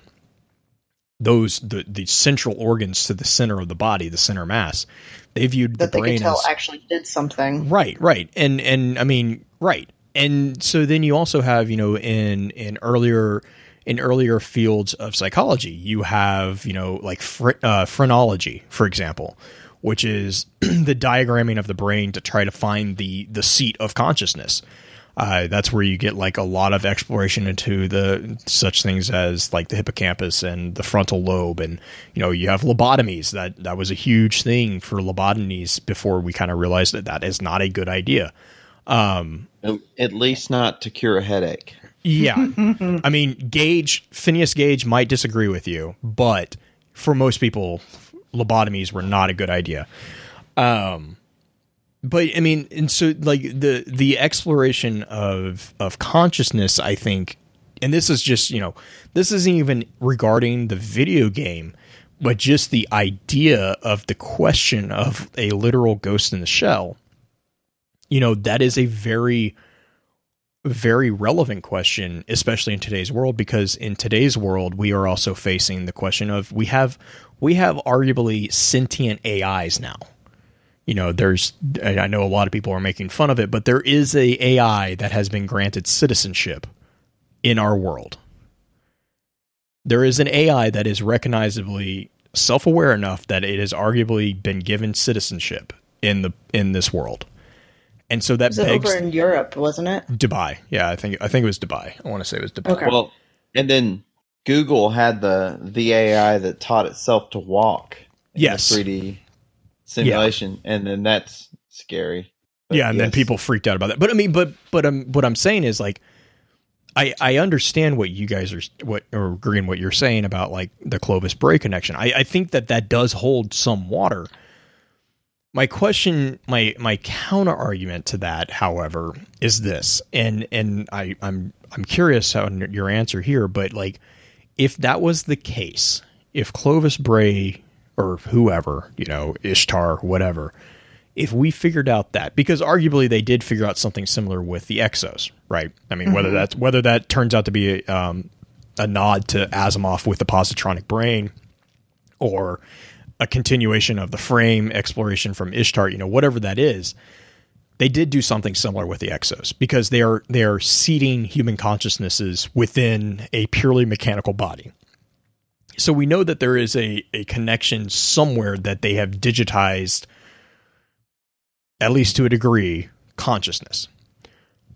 those the the central organs to the center of the body, the center mass. They viewed that the they brain could tell as actually did something. Right, right. And and I mean, right. And so then you also have, you know, in in earlier in earlier fields of psychology, you have, you know, like fr- uh, phrenology, for example, which is [CLEARS THROAT] the diagramming of the brain to try to find the the seat of consciousness. Uh, that's where you get like a lot of exploration into the such things as like the hippocampus and the frontal lobe, and you know you have lobotomies. That that was a huge thing for lobotomies before we kind of realized that that is not a good idea. Um, At least not to cure a headache. yeah. [LAUGHS] I mean, Gage, Phineas Gage might disagree with you, but for most people, lobotomies were not a good idea. Um, but I mean, and so like the the exploration of of consciousness, I think, and this is just you know, this isn't even regarding the video game, but just the idea of the question of a literal ghost in the shell. You know, that is a very very relevant question, especially in today's world, because in today's world we are also facing the question of we have we have arguably sentient AIs now. You know, there's I know a lot of people are making fun of it, but there is a AI that has been granted citizenship in our world. There is an AI that is recognizably self-aware enough that it has arguably been given citizenship in the in this world. And so that Was it begs over in Europe, wasn't it? Dubai. Yeah, I think I think it was Dubai. I want to say it was Dubai. Okay. Well, and then Google had the the AI that taught itself to walk. in Yes. the 3D simulation, and then that's scary. But yeah, and then people freaked out about that. But I mean, but but um, what I'm saying is like, I I understand what you guys are what or agreeing what you're saying about like the Clovis Bray connection. I I think that that does hold some water. My question, my my counter argument to that, however, is this, and and I I'm I'm curious on your answer here, but like, if that was the case, if Clovis Bray or whoever, you know, Ishtar, whatever, if we figured out that because arguably they did figure out something similar with the exos right? I mean whether that's whether that turns out to be a, um, a nod to asimov with the positronic brain or a continuation of the frame exploration from ishtar you know whatever that is they did do something similar with the exos because they are they are seeding human consciousnesses within a purely mechanical body so we know that there is a, a connection somewhere that they have digitized at least to a degree consciousness.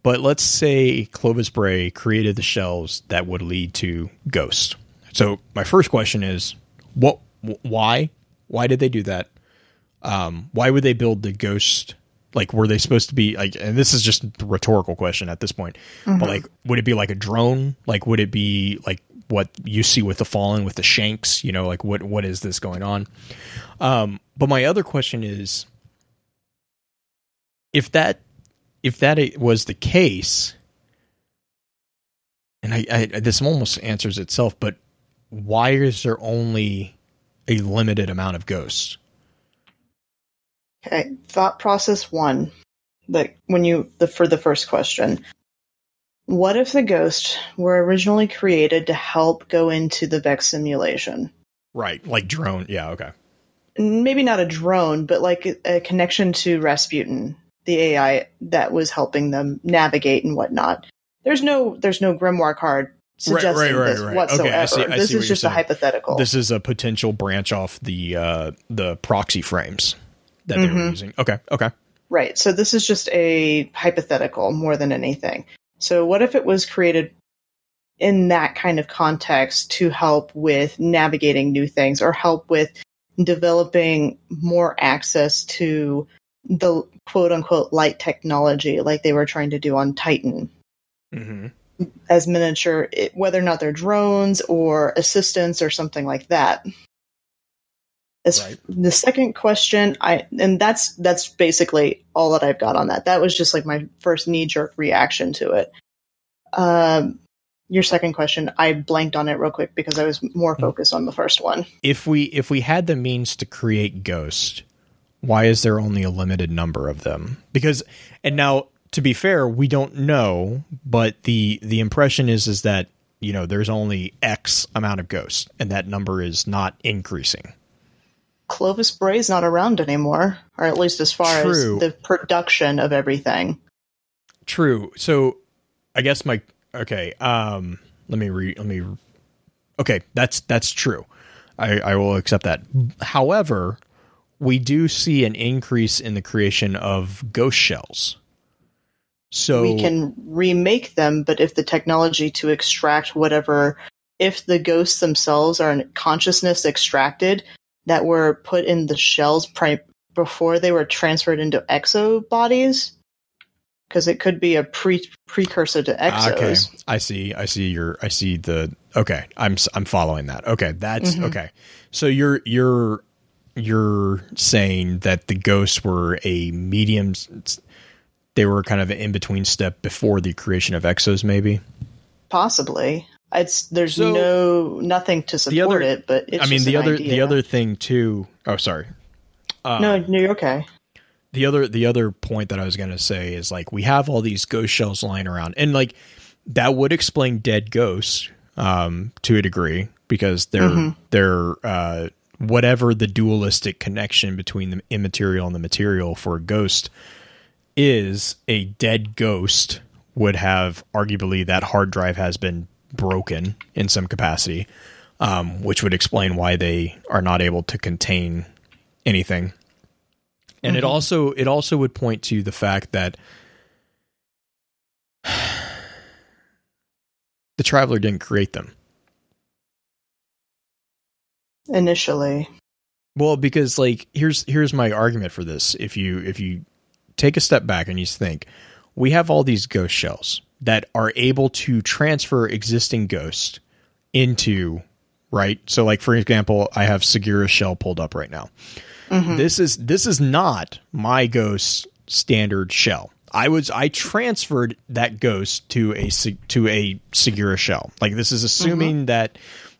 But let's say clovis bray created the shells that would lead to ghosts. So my first question is what why? Why did they do that? Um, why would they build the ghost? Like were they supposed to be like and this is just a rhetorical question at this point but like would it be like a drone? Like would it be like what you see with the fallen with the shanks you know like what what is this going on um but my other question is if that if that was the case and I, I this almost answers itself but why is there only a limited amount of ghosts Okay, thought process one. Like when you the for the first question. What if the ghost were originally created to help go into the Vex simulation? right like drone yeah okay Maybe not a drone, but like a, a connection to Rasputin, the AI that was helping them navigate and whatnot. There's no there's no grimoire card suggesting right, this right. Okay, whatsoever. I see- I this is just a hypothetical. This is a potential branch off the uh, the proxy frames that they were using. Okay, okay. Right. So this is just a hypothetical more than anything. So what if it was created in that kind of context to help with navigating new things or help with developing more access to the quote unquote light technology like they were trying to do on Titan Mm-hmm. as miniature, it, whether or not they're drones or assistants or something like that. As Right. the second question, I and that's that's basically all that I've got on that. That was just like my first knee jerk reaction to it. Um, your second question, I blanked on it real quick because I was more Mm. focused on the first one. If we if we had the means to create Ghost, why is there only a limited number of them? Because and now to be fair, we don't know, but the the impression is is that you know there's only X amount of ghosts, and that number is not increasing. Clovis Bray's not around anymore, or at least as far True. as the production of everything. True. So I guess my okay. Um, let me re. Let me. Okay, that's that's true. I I will accept that. However, we do see an increase in the creation of ghost shells. So we can remake them, but if the technology to extract whatever, if the ghosts themselves are in consciousness extracted that were put in the shells pri- before they were transferred into exo bodies, because it could be a pre precursor to exos. Okay, I see. I see your. I see the. Okay, I'm I'm following that. Okay, that's Mhm. okay. So you're you're you're saying that the ghosts were a medium. They were kind of an in between step before the creation of exos, maybe. Possibly. It's there's So- no nothing to support other- it, but it's I mean, the other idea. the other thing too. Oh, sorry. Uh, no, no, you're okay. the other the other point that I was going to say is like we have all these ghost shells lying around, and like that would explain dead ghosts um, to a degree because they're Mhm. they're uh, whatever the dualistic connection between the immaterial and the material for a ghost is a dead ghost would have arguably that hard drive has been broken in some capacity, um, which would explain why they are not able to contain anything. And it also it also would point to the fact that [SIGHS] the traveler didn't create them. Initially. Well, because like here's here's my argument for this. If you if you take a step back and you think we have all these ghost shells that are able to transfer existing ghosts into right. So like for example, I have Sagira's shell pulled up right now. Mhm. This is this is not my ghost standard shell. I was I transferred that ghost to a to a Segura shell. Like this is assuming that,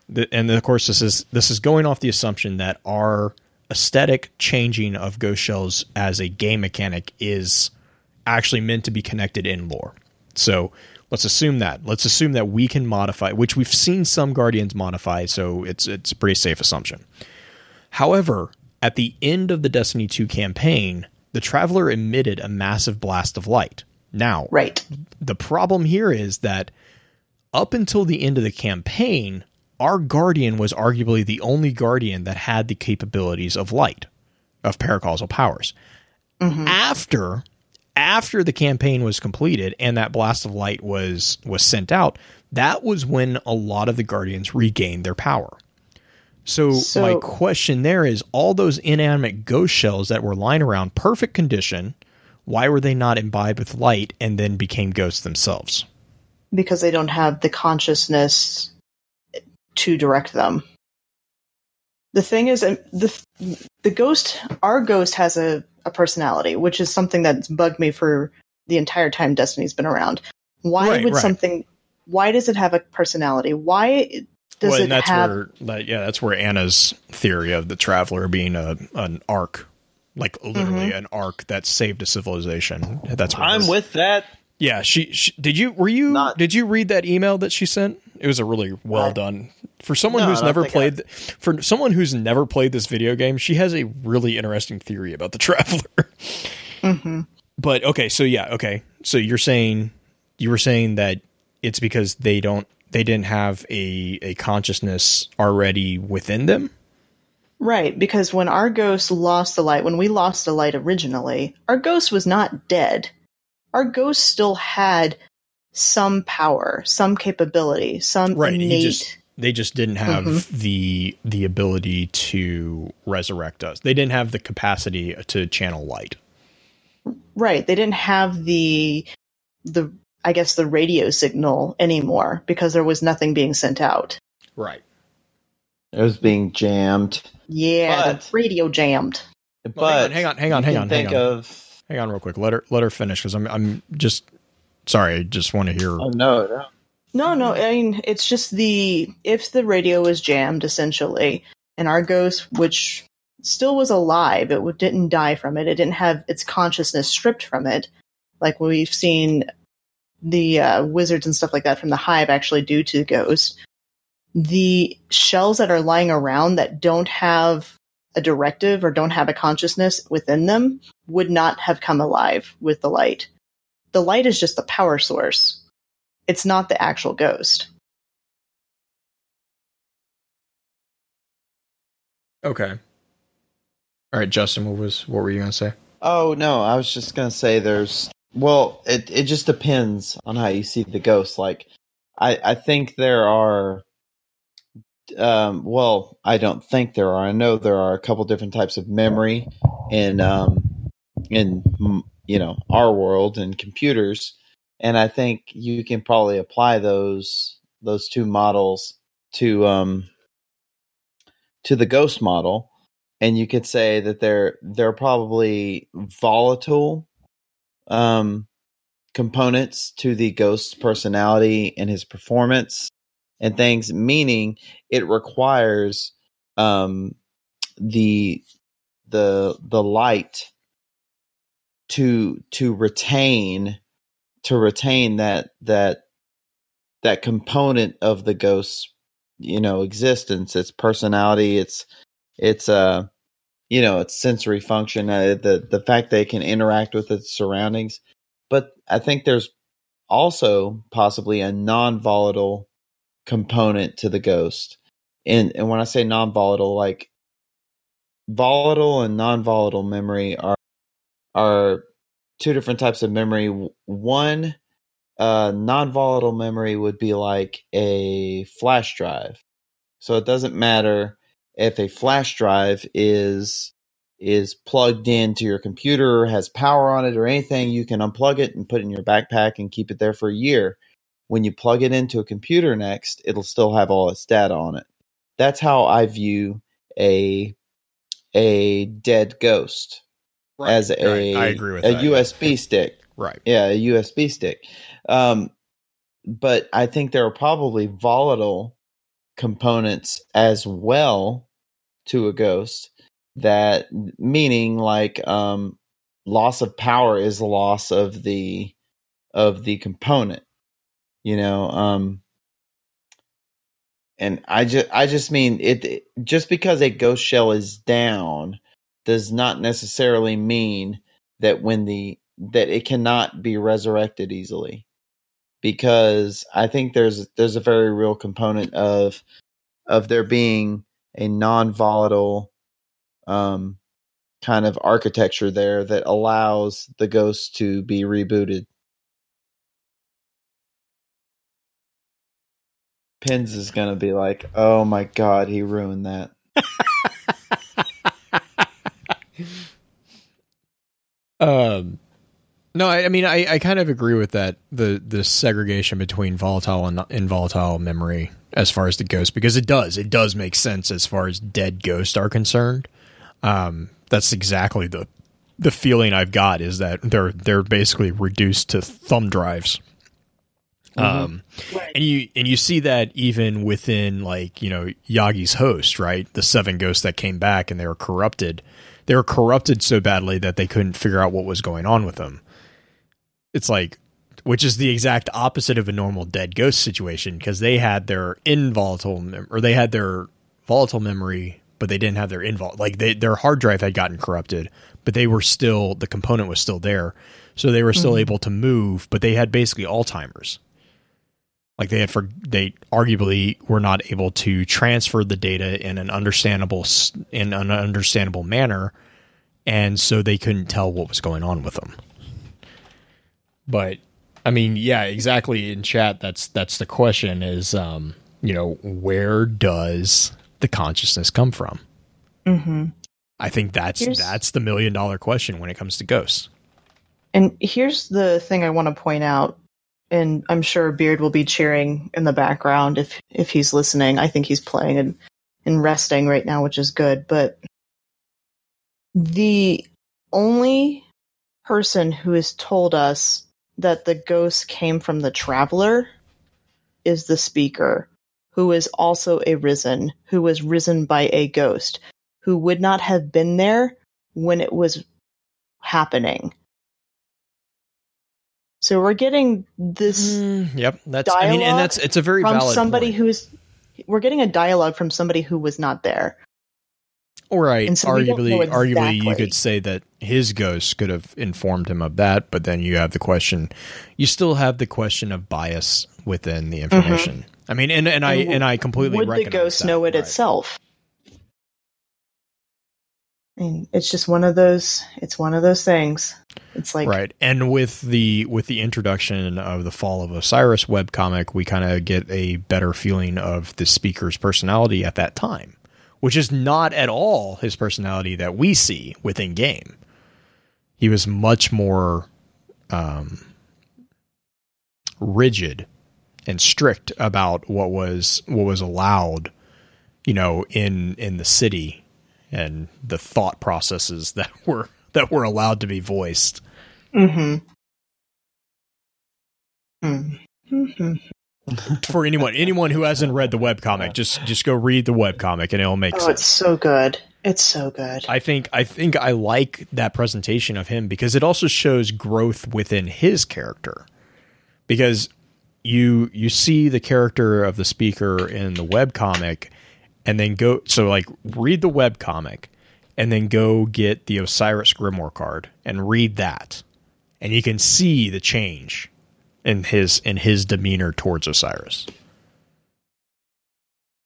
the, and of course this is this is going off the assumption that our aesthetic changing of ghost shells as a game mechanic is actually meant to be connected in lore. So let's assume that. Let's assume that we can modify, which we've seen some guardians modify. So it's it's a pretty safe assumption. However, at the end of the Destiny 2 campaign, the Traveler emitted a massive blast of light. Now, Right. the problem here is that up until the end of the campaign, our guardian was arguably the only guardian that had the capabilities of light, of paracausal powers. Mm-hmm. After after the campaign was completed and that blast of light was was sent out, that was when a lot of the guardians regained their power. So, So- my question there is all those inanimate ghost shells that were lying around perfect condition, why were they not imbibed with light and then became ghosts themselves? because they don't have the consciousness to direct them. The thing is, uh, the the ghost, our ghost has a, a personality, which is something that's bugged me for the entire time Destiny's been around. Why Right, would right. something? Why does it have a personality? Why does well, it and that's have? where that, yeah, that's where Anna's theory of the traveler being a an arc, like literally mm-hmm. an arc that saved a civilization. That's what I'm is. with that. Yeah, she, she did you were you Not- did you read that email that she sent? It was a really well I- done. For someone No, who's never played for someone who's never played this video game, she has a really interesting theory about the [LAUGHS] traveler. Mhm. But okay, so yeah, okay. So you're saying you were saying that it's because they don't they didn't have a a consciousness already within them? Right, because when our ghost lost the light, when we lost the light originally, our ghost was not dead. Our ghost still had some power, some capability, some Right. innate. Just they just didn't have Mm-hmm. the the ability to resurrect us. They didn't have the capacity to channel light. Right, they didn't have the the I guess the radio signal anymore because there was nothing being sent out. Right. It was being jammed. Yeah, But- the radio jammed. But Well, hang on, hang on, hang you on, can hang think on. of Hang on real quick. Let her let her finish because I'm I'm just sorry, I just want to hear oh no, no. No, no, I mean it's just the if the radio was jammed essentially, and our ghost, which still was alive, it didn't die from it. It didn't have its consciousness stripped from it, like we've seen the uh, wizards and stuff like that from the hive actually do to the ghost. The shells that are lying around that don't have a directive or don't have a consciousness within them would not have come alive with the light. The light is just the power source it's not the actual ghost. Okay. All right, Justin, what was what were you gonna say? Oh no, I was just gonna say there's well, it it just depends on how you see the ghost. Like I I think there are um well, I don't think there are. I know there are a couple different types of memory in um in you know, our world and computers. And I think you can probably apply those those two models to um to the ghost model. And you could say that they're they're probably volatile um components to the ghost's personality and his performance and things meaning it requires um the the the light to to retain to retain that that that component of the ghost's you know existence its personality its it's uh you know its sensory function uh, the the fact they can interact with its surroundings. But i think there's also possibly a non-volatile component to the ghost. And and when i say non-volatile like volatile and non-volatile memory are are two different types of memory. One uh non-volatile memory would be like a flash drive. So it doesn't matter if a flash drive is is plugged into your computer has power on it or anything you can unplug it and put it in your backpack and keep it there for a year when you plug it into a computer next it'll still have all its data on it that's how i view a a dead ghost as a Right, I agree with a that. usb stick [LAUGHS] Right. yeah, a USB stick. Um, but I think there are probably volatile components as well to a ghost that meaning like um loss of power is loss of the of the component you know um and i just i just mean it it- just because a ghost shell is down does not necessarily mean that when the that it cannot be resurrected easily because i think there's there's a very real component of of there being a non-volatile um, kind of architecture there that allows the ghost to be rebooted. Pins is gonna be like, "Oh my god, he ruined that." [LAUGHS] Um, no, I, I mean, I, I kind of agree with that. The the segregation between volatile and involatile memory, as far as the ghost, because it does it does make sense as far as dead ghosts are concerned. Um, that's exactly the the feeling I've got is that they're they're basically reduced to thumb drives. Um, and you and you see that even within like you know Yagi's host, right? The seven ghosts that came back and they were corrupted. They were corrupted so badly that they couldn't figure out what was going on with them. It's like, which is the exact opposite of a normal dead ghost situation because they had their involatile mem- or they had their volatile memory, but they didn't have their invol like they, their hard drive had gotten corrupted, but they were still the component was still there, so they were still able to move, but they had basically Alzheimer's like they had for they arguably were not able to transfer the data in an understandable in an understandable manner and so they couldn't tell what was going on with them. But i mean yeah exactly in chat that's that's the question is um you know where does the consciousness come from? Hmm i think that's Here's- that's the million dollar question when it comes to ghosts. And here's the thing I want to point out, and I'm sure Beard will be cheering in the background if if he's listening. I think he's playing and and resting right now, which is good. But the only person who has told us that the ghost came from the traveler is the speaker, who is also a risen, who was risen by a ghost, who would not have been there when it was happening. So we're getting this Mm, yep that's i mean and that's it's a very from somebody point. who's we're getting a dialogue from somebody who was not there. Right. So arguably, know arguably, you could say that his ghost could have informed him of that, but then you have the question. You still have the question of bias within the information. I mean, and, and I Mm-hmm. And and I completely Would the ghost that. know it Right. itself? Mean, it's just one of those. It's one of those things. It's like right and with the with the introduction of the fall of osiris webcomic we kind of get a better feeling of the speaker's personality at that time which is not at all his personality that we see within game he was much more um, rigid and strict about what was what was allowed you know in in the city and the thought processes [LAUGHS] that were that were allowed to be voiced. Hmm hmm for anyone anyone who hasn't read the webcomic just just go read the webcomic and it'll make Oh, sense. it's so good. It's so good. i think i think i like that presentation of him because it also shows growth within his character. Because you you see the character of the speaker in the webcomic and then go so like read the web comic and then go get the osiris grimoire card and read that and you can see the change in his in his demeanor towards osiris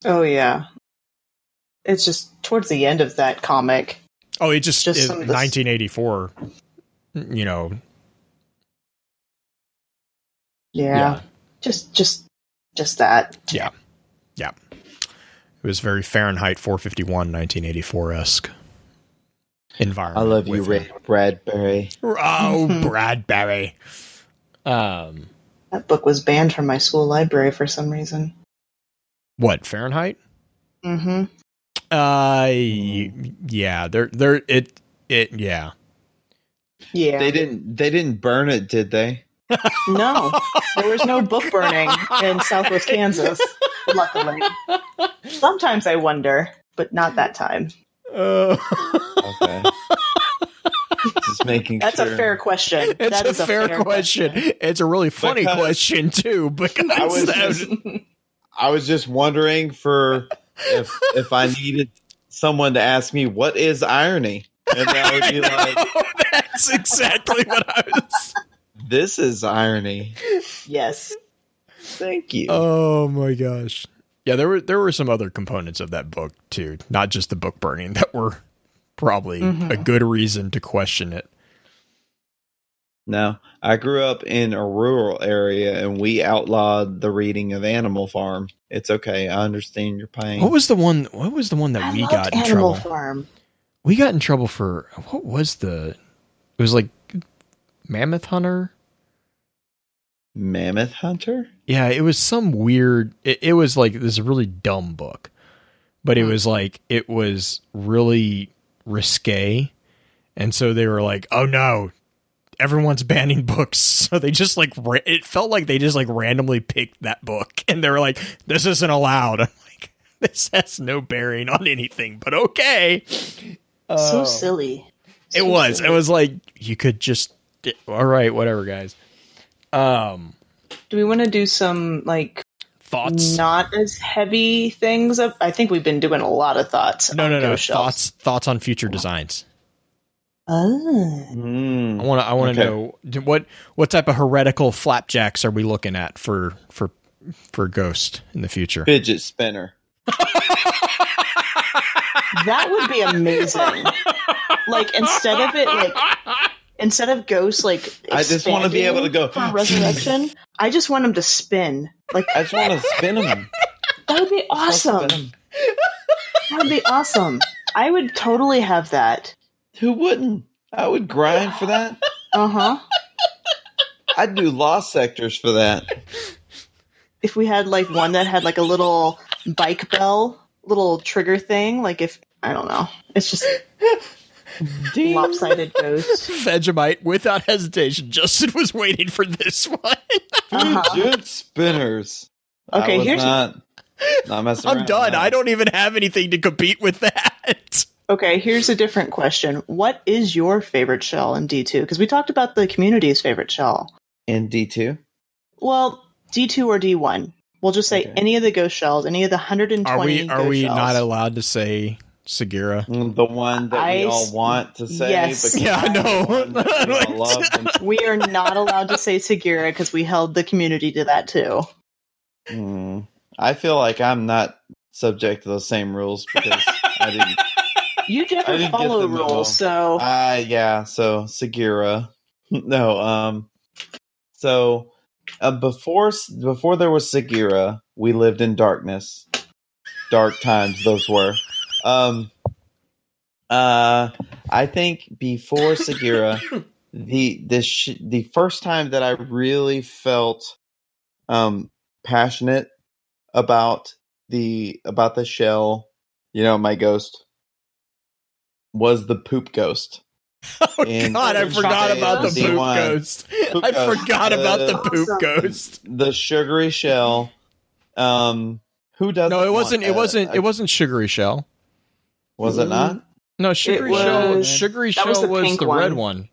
oh yeah. It's just towards the end of that comic. Oh, it just, Just it- some of 1984. You know, Yeah. Yeah. Just just just that. yeah. It was very Fahrenheit 451, 1984 esque environment. I love you, with Ray. Bradbury. Oh, [LAUGHS] Bradbury. Um, That book was banned from my school library for some reason. what Fahrenheit? Mm-hmm. Uh, yeah. They're they're it it yeah. Yeah. They didn't. They didn't burn it, did they? No, there was no book [LAUGHS] burning in Southwest Kansas. Luckily, sometimes I wonder, but not that time. Uh, Okay. Just making. That's sure. a fair question. it's That a is fair, question. It's a really funny Because- question too. Because I was just- [LAUGHS] I was just wondering for if if I needed someone to ask me what is irony, and I would be [LAUGHS] like, that's exactly what I was. "This is irony." yes. Thank you. Oh my gosh. Yeah, there were there were some other components of that book too, not just the book burning that were probably a mm-hmm. good reason to question it. No, I grew up in a rural area and we outlawed the reading of Animal Farm. It's okay. I understand your pain. What was the one what was the one that I we got in Animal trouble? Farm. We got in trouble for what was the it was like Mammoth Hunter? Mammoth Hunter? Yeah, it was some weird. It, it was like this really dumb book, but it was like it was really risque, and so they were like, "Oh no, everyone's banning [LAUGHS] books." So they just like ra- it felt like they just like randomly picked that book, and they were like, "This isn't allowed." [LAUGHS] I'm like, "This has no bearing on anything," but okay. so oh. silly. It was. silly. It was like you could just. All right, whatever, guys. Um, Do we want to do some like thoughts. not as heavy things? Of, I think we've been doing a lot of thoughts. No, on no, no. Ghost Shelves. Thoughts. Thoughts on future designs. Oh. I want to. I want to Okay. know what what type of heretical flapjacks are we looking at for for for Ghost in the future? Fidget spinner. That would be amazing. like instead of it like instead of ghosts like I just wanna be able to go- for resurrection. [LAUGHS] I just want them to spin. Like I just want to spin them. that would be awesome. That would be awesome. I would totally have that. Who wouldn't? I would grind for that. Uh huh. I'd do lost sectors for that. If we had like one that had like a little bike bell, little trigger thing, like if I don't know, it's just lopsided ghost. [LAUGHS] Vegemite, without hesitation. Justin was waiting for this one. Uh-huh. Fidget spinners. Okay, here's- not, not messing I'm done. No. I don't even have anything to compete with that. Okay, here's a different question. What is your favorite shell in D2? Because we talked about the community's favorite shell. In D two. Well, D2 or D1. We'll just say Okay. any of the ghost shells, any of the 120 Are we? Are ghost we shells. not allowed to say Sagira? The one that I we all want to say. Yes. Yeah, I know. [LAUGHS] we all [LAUGHS] love we are not allowed to say Sagira because we held the community to that too. Mm, I feel like I'm not subject to those same rules because I didn't. [LAUGHS] You I never didn't follow the memo. rules, so Uh, yeah. So Sagira, no. Um. So uh, before before there was Sagira, we lived in darkness. Dark times those were. Um. Uh, I think before Sagira, [COUGHS] the the sh- the first time that I really felt um passionate about the about the shell, you know, my ghost was the poop ghost. Oh And- God, I forgot about the D1. poop ghost. I ghost. forgot about the poop Awesome. ghost. The sugary shell. Um, who doesn't? No, it wasn't. a- It wasn't. a- It wasn't sugary shell. Was it not? No, sugary shell. was- Sugary that was the was pink the red one. one.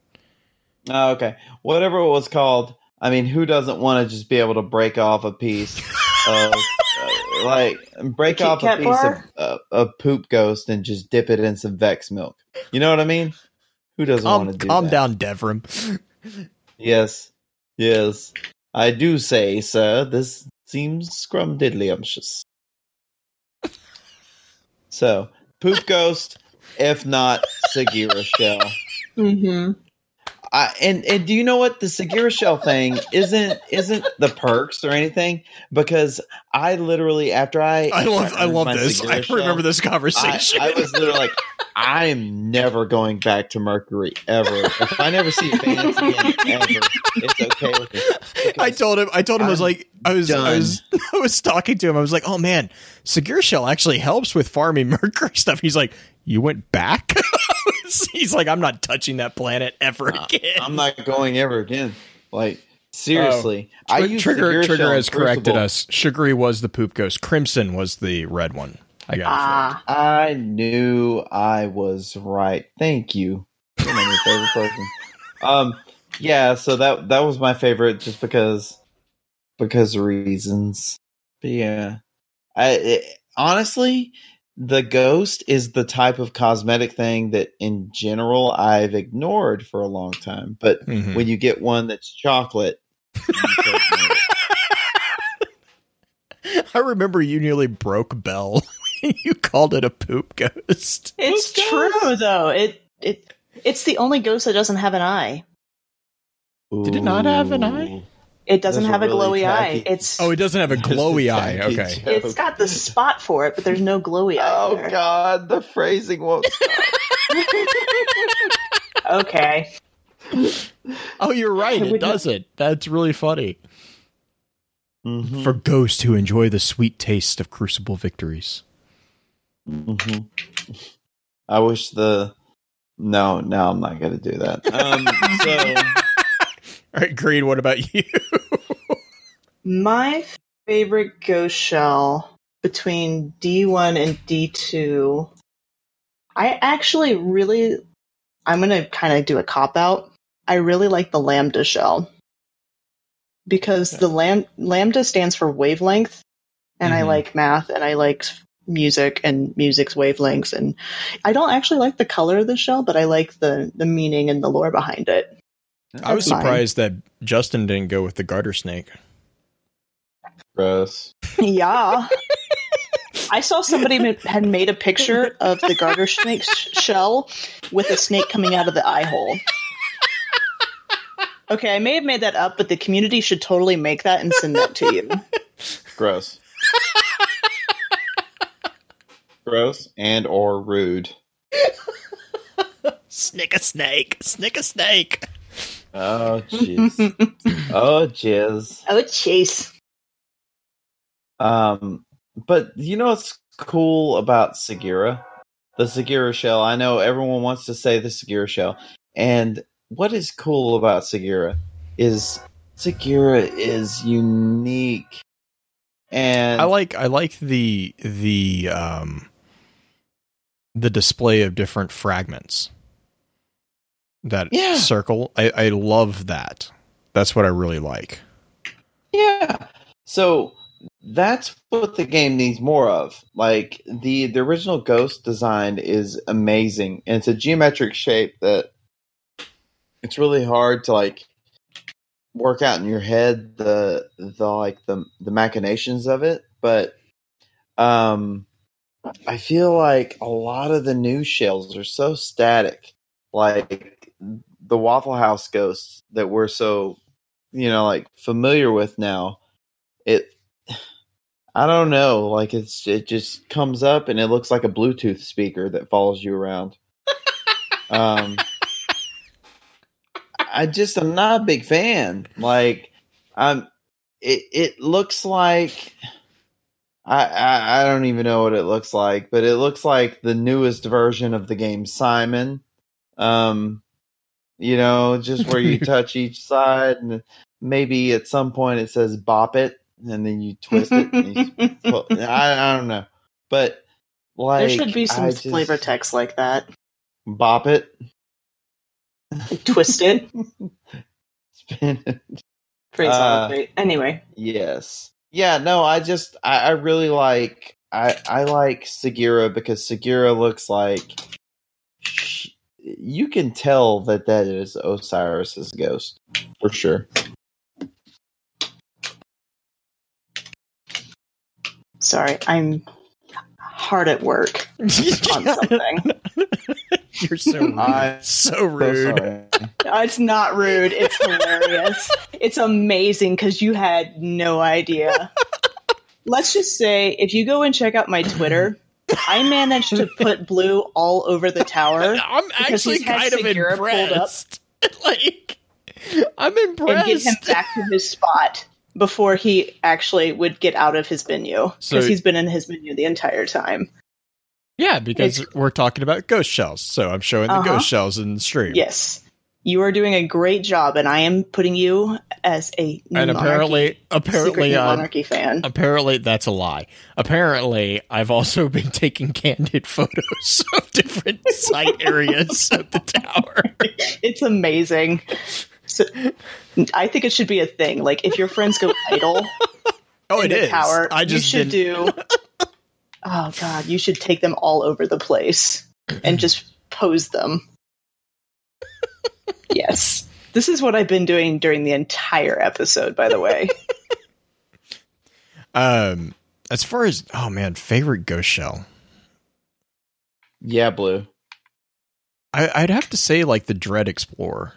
Oh, okay. Whatever it was called. I mean, who doesn't want to just be able to break off a piece of, uh, like, break Kit off a piece bar? of, uh, of poop ghost and just dip it in some Vex milk? You know what I mean? Who doesn't want Calm, to do calm that? down, Devrim. Yes, yes, I do say, sir. This seems scrumdiddlyumptious. so, poop ghost, if not Sagira shell. Mm-hmm. I, and and do you know what the Sagira shell thing isn't isn't the perks or anything because I literally after I I love. I earned love this. Sagira I shell, remember this I, conversation. I was literally like, I am never going back to Mercury ever. If I never see Vance again ever, it's okay with me. I told him. I told him I was I'm like, I was, I was, [LAUGHS] I was talking to him. I was like, oh man, Sagira Shell actually helps with farming [LAUGHS] mercury stuff. He's like, you went back. [LAUGHS] He's like, I'm not touching that planet ever again. I'm not going ever again. Like seriously, oh. I Tr- use Trigger Sagira Trigger has corrected Crucible. us. Sugary was the poop ghost. Crimson was the red one. I got. Ah, I knew I was right. Thank you. You're my favorite person. Um, yeah. So that that was my favorite, just because because reasons. But yeah, I it, honestly, the ghost is the type of cosmetic thing that, in general, I've ignored for a long time. But Mhm. when you get one that's chocolate, you take note. [LAUGHS] I remember you nearly broke Bell. [LAUGHS] you called it a poop ghost. It's true though. It it it's the only ghost that doesn't have an eye. Did it not have an eye? It doesn't Those are have a really glowy eye. It's Oh, it doesn't have a [LAUGHS] Just a glowy eye. tacky Okay. joke. it's got the spot for it, but there's no glowy eye. Oh there. God, the phrasing won't. [LAUGHS] Okay. Oh, you're right. It Would not- doesn't. That's really funny. Mhm, For ghosts who enjoy the sweet taste of crucible victories. Mhm. I wish the. No, no, I'm not going to do that. Um, so [LAUGHS] All right, Green, what about you? [LAUGHS] My favorite ghost shell between D1 and D2, I actually really, I'm going to kind of do a cop out. I really like the Lambda shell because the lam- Lambda stands for wavelength, and I Mhm. like math and I like music and music's wavelengths. And I don't actually like the color of the shell, but I like the, the meaning and the lore behind it. I was That's mine. surprised that Justin didn't go with the garter snake. gross. [LAUGHS] Yeah. I saw somebody had made a picture of the garter snake shell with a snake coming out of the eye hole. Okay, I may have made that up, but the community should totally make that and send that to you. Gross. Gross and or rude. [LAUGHS] Snick a snake. Snick a snake. Oh jeez. [LAUGHS] oh jizz. Oh, chase. Um, but you know what's cool about Sagira? The Sagira shell. I know everyone wants to say the Sagira shell, and what is cool about Sagira is Sagira is unique, and I like I like the the um the display of different fragments that Yeah. circle. I, I love that. That's what I really like. Yeah. So that's what the game needs more of. Like the the original Ghost design is amazing, and it's a geometric shape that it's really hard to like work out in your head the the like the the machinations of it. But um, I feel like a lot of the new shells are so static, like the Waffle House ghosts that we're so you know like familiar with now it i don't know like it's it just comes up and it looks like a bluetooth speaker that follows you around. Um i just i'm not a big fan like i'm it it looks like I, I i don't even know what it looks like but it looks like the newest version of the game simon um you know just where you [LAUGHS] touch each side and maybe at some point it says bop it and then you twist it and you, [LAUGHS] well, I, I don't know but like there should be some I just- flavor text like that. bop it Twist it. [LAUGHS] spin it Phrase Uh. Anyway, yes yeah no i just i, I really like i i like sagira because sagira looks like sh- you can tell that that is osiris's ghost for sure sorry, I'm hard at work on [LAUGHS] something. [LAUGHS] [LAUGHS] You're so [LAUGHS] rude. I'm so so rude. Uh, [LAUGHS] It's not rude. It's hilarious. it's amazing because you had no idea. Let's just say if you go and check out my Twitter, I managed to put blue all over the tower I'm actually kind of Sagira pulled up. impressed. like, I'm and get impressed. him back to his spot before he actually would get out of his menu because So- he's been in his menu the entire time. Yeah, because It's- we're talking about ghost shells, so I'm showing the Uh-huh. ghost shells in the stream. Yes. You are doing a great job, and I am putting you as a new and apparently, monarchy, apparently, new monarchy fan. apparently that's a lie. Apparently, I've also [LAUGHS] been taking candid photos [LAUGHS] of different site areas of the tower. [LAUGHS] It's amazing. So, I think it should be a thing. Like if your friends go idle Oh, in it the is. tower, I just you should do. Oh God, you should take them all over the place and just pose them. [LAUGHS] yes, this is what I've been doing during the entire episode. By the way, [LAUGHS] Um, as far as oh man, favorite ghost shell, Yeah, blue. I, I'd have to say like the Dread Explorer.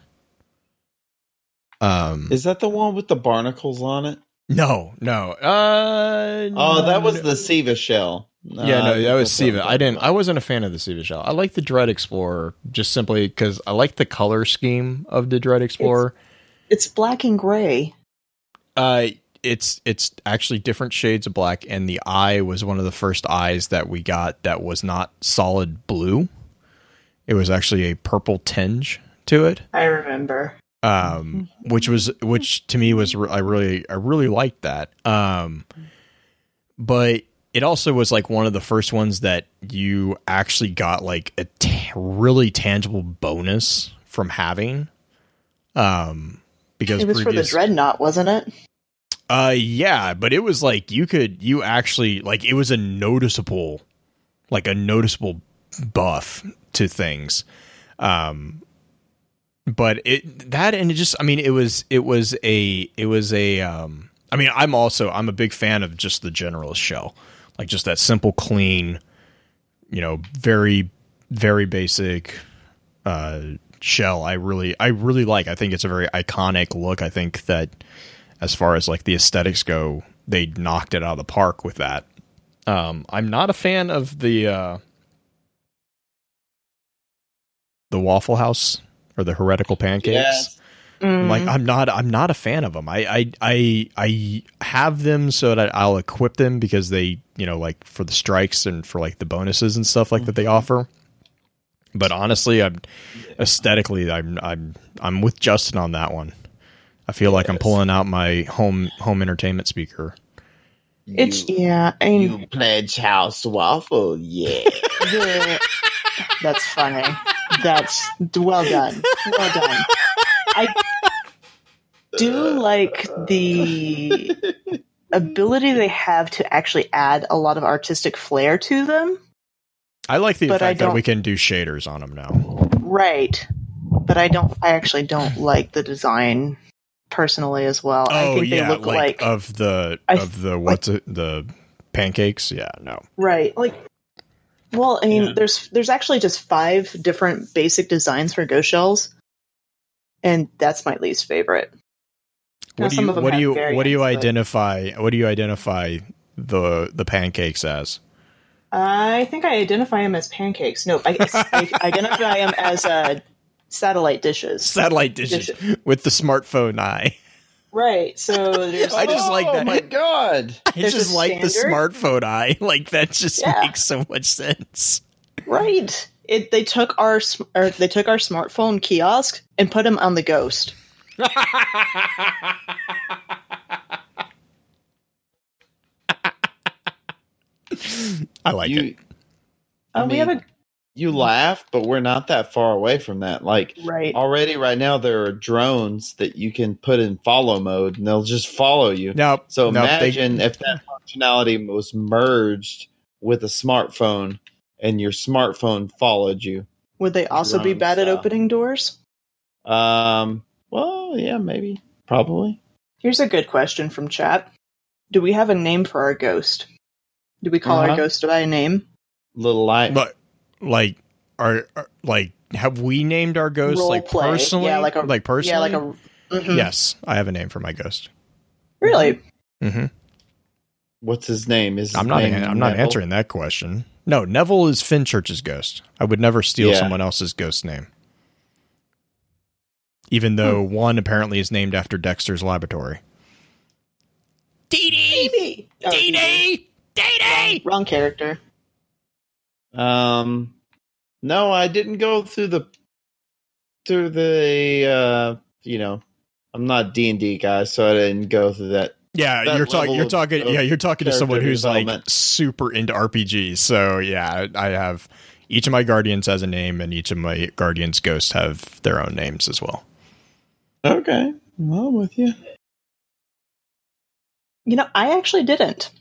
Um, Is that the one with the barnacles on it? No, no. Uh, Oh, that was no. the Siva shell. Yeah, no, that was Siva. Siva. I didn't. I wasn't a fan of the Siva shell. I like the Dread Explorer just simply because I like the color scheme of the Dread Explorer. It's black and gray. Uh, it's it's actually different shades of black, and the eye was one of the first eyes that we got that was not solid blue. It was actually a purple tinge to it, I remember. Um, which was which to me was re- I really I really liked that. Um, but it also was like one of the first ones that you actually got like a t- really tangible bonus from having. Um, because It was for the dreadnought, wasn't it? uh yeah, but it was like you could you actually like it was a noticeable like a noticeable buff to things. Um but it that and it just I mean it was it was a it was a um I mean I'm also I'm a big fan of just the general shell. Like just that simple clean you know very very basic uh shell I really I really like. I think it's a very iconic look. I think that as far as like the aesthetics go, they knocked it out of the park with that. Um, I'm not a fan of the uh, the Waffle House or the heretical pancakes. Yes. Mm. Like I'm not I'm not a fan of them. I I I I have them so that I'll equip them because they you know like for the strikes and for like the bonuses and stuff like that they offer. But honestly, I'm aesthetically I'm I'm I'm with Justin on that one. I feel like I'm pulling out my home home entertainment speaker. it's You- yeah. I mean, You pledge house waffle, yeah. [LAUGHS] the- that's funny. That's well done. Well done. I do like the ability they have to actually add a lot of artistic flair to them. I like the But I fact that we can do shaders on them now. Right. But I don't I actually don't like the design personally as well. I oh think yeah, they look like, like, of the I- of the what's it the pancakes? Yeah, no. right. Like well, I mean Yeah. there's there's actually just five different basic designs for ghost shells. And that's my least favorite. Now, What do some you of them what do you what do you variants, identify what do you identify the the pancakes as? I think I identify them as pancakes. No, I, I identify them as uh, satellite dishes. [LAUGHS] Satellite dishes with the smartphone eye. Right. So [LAUGHS] there's I just like that. oh that. my god. I There's just a like the smartphone eye. [LAUGHS] Like that just Yeah. makes so much sense. right. It they took our or they took our smartphone kiosk and put them on the ghost. [LAUGHS] I like you it. I Oh, we have a you laugh, but we're not that far away from that. Like right. already right now there are drones that you can put in follow mode and they'll just follow you. Now, So now they- imagine if that functionality was merged with a smartphone and your smartphone followed you. Would they also be drone bad at opening doors? Um well, yeah, maybe. Probably. Here's a good question from chat. Do we have a name for our ghost? Do we call our Uh-huh. ghost by a name? Little light. But like, are, are like have we named our ghost Role like play. personally? Yeah, like a- like personally. Yeah, like a Mhm. yes, I have a name for my ghost. Really? Mm-hmm. What's his name? Is his I'm not. name I'm not Neville? answering that question. No, Neville is Finchurch's ghost. I would never steal Yeah. someone else's ghost name, even though Hmm. one apparently is named after Dexter's laboratory. Dee Dee, Maybe. Dee Dee, Dee Dee. Wrong character. Um, no, I didn't go through the through the uh, you know, I'm not D and D guy, so I didn't go through that. Yeah, that you're talking. You're talking. Yeah, you're talking to someone who's like super into RPGs. So yeah, I have each of my guardians has a name, and each of my guardians' ghosts have their own names as well. Okay, well, I'm with you. You know, I actually didn't.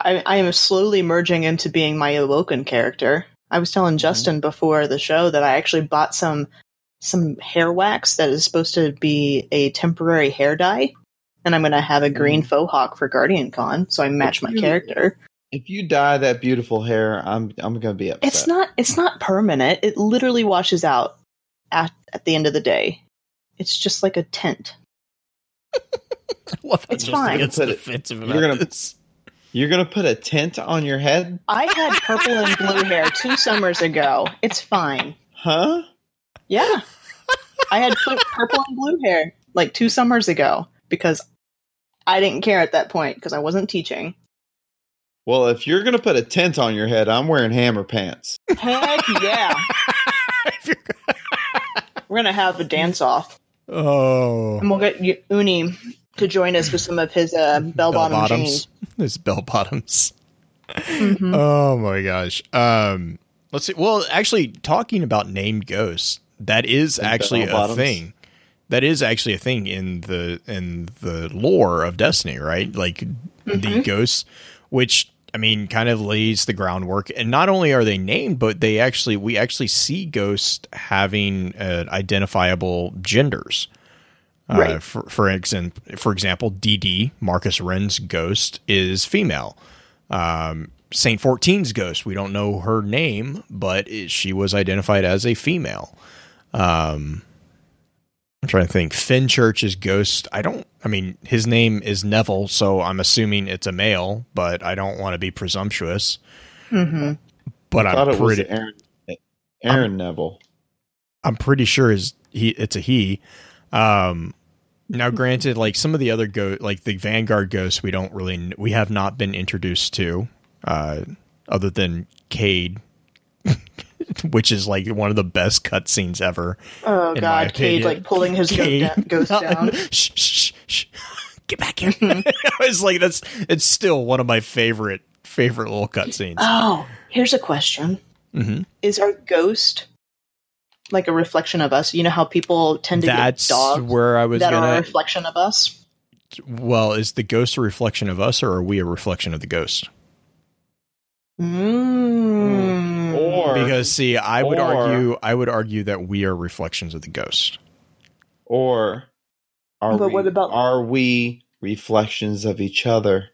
I, I am slowly merging into being my awoken character. I was telling mm-hmm. Justin before the show that I actually bought some some hair wax that is supposed to be a temporary hair dye, and I'm going to have a green mm-hmm. faux hawk for Guardian Con, so I match my You- character. If you dye that beautiful hair, I'm I'm gonna be upset. It's not it's not permanent. It literally washes out at at the end of the day. It's just like a tint. Love how It's fine. gets Put it- defensive you're gonna- this. You're gonna put a tint on your head, I had purple and blue hair two summers ago. It's fine. huh? Yeah. I had purple and blue hair like two summers ago because I didn't care at that point because I wasn't teaching. Well, if you're gonna put a tint on your head, I'm wearing hammer pants. Heck yeah. [LAUGHS] We're gonna have a dance off. oh, And we'll get U- Uni to join us with some of his uh, [LAUGHS] bell bottom jeans. [LAUGHS] His bell bottoms. Mhm. [LAUGHS] Oh my gosh. Um, let's see. Well, actually, talking about named ghosts, that is And actually a thing. That is actually a thing in the in the lore of Destiny, right? Like the ghosts, which I mean, kind of lays the groundwork. And not only are they named, but they actually we actually see ghosts having uh, identifiable genders. Uh, Right. for for example, for example, DD Marcus Wren's ghost is female. Um, Saint 14's ghost, we don't know her name, but it, she was identified as a female. Um, I'm trying to think. Finchurch's ghost, I don't. I mean, his name is Neville, so I'm assuming it's a male, but I don't want to be presumptuous. hmm But I thought I'm it was pretty. Aaron, Aaron Neville. I'm pretty sure is he it's a he. Um now granted like some of the other go like the Vanguard ghosts we don't really we have not been introduced to uh other than Cayde [LAUGHS] which is like one of the best cutscenes ever. Oh god, Cayde like pulling his goat Cayde- da- ghost [LAUGHS] down. shh, shh, shh. Get back here. [LAUGHS] I was like that's it's still one of my favorite favorite little cutscenes. Oh, here's a question: Mhm. Is our ghost like a reflection of us? You know how people tend to That's get dogs where I was that are a reflection of us. well, is the ghost a reflection of us or are we a reflection of the ghost? Mm. Or because see i would or- argue i would argue that we are reflections of the ghost or are But we, what about- are we reflections of each other?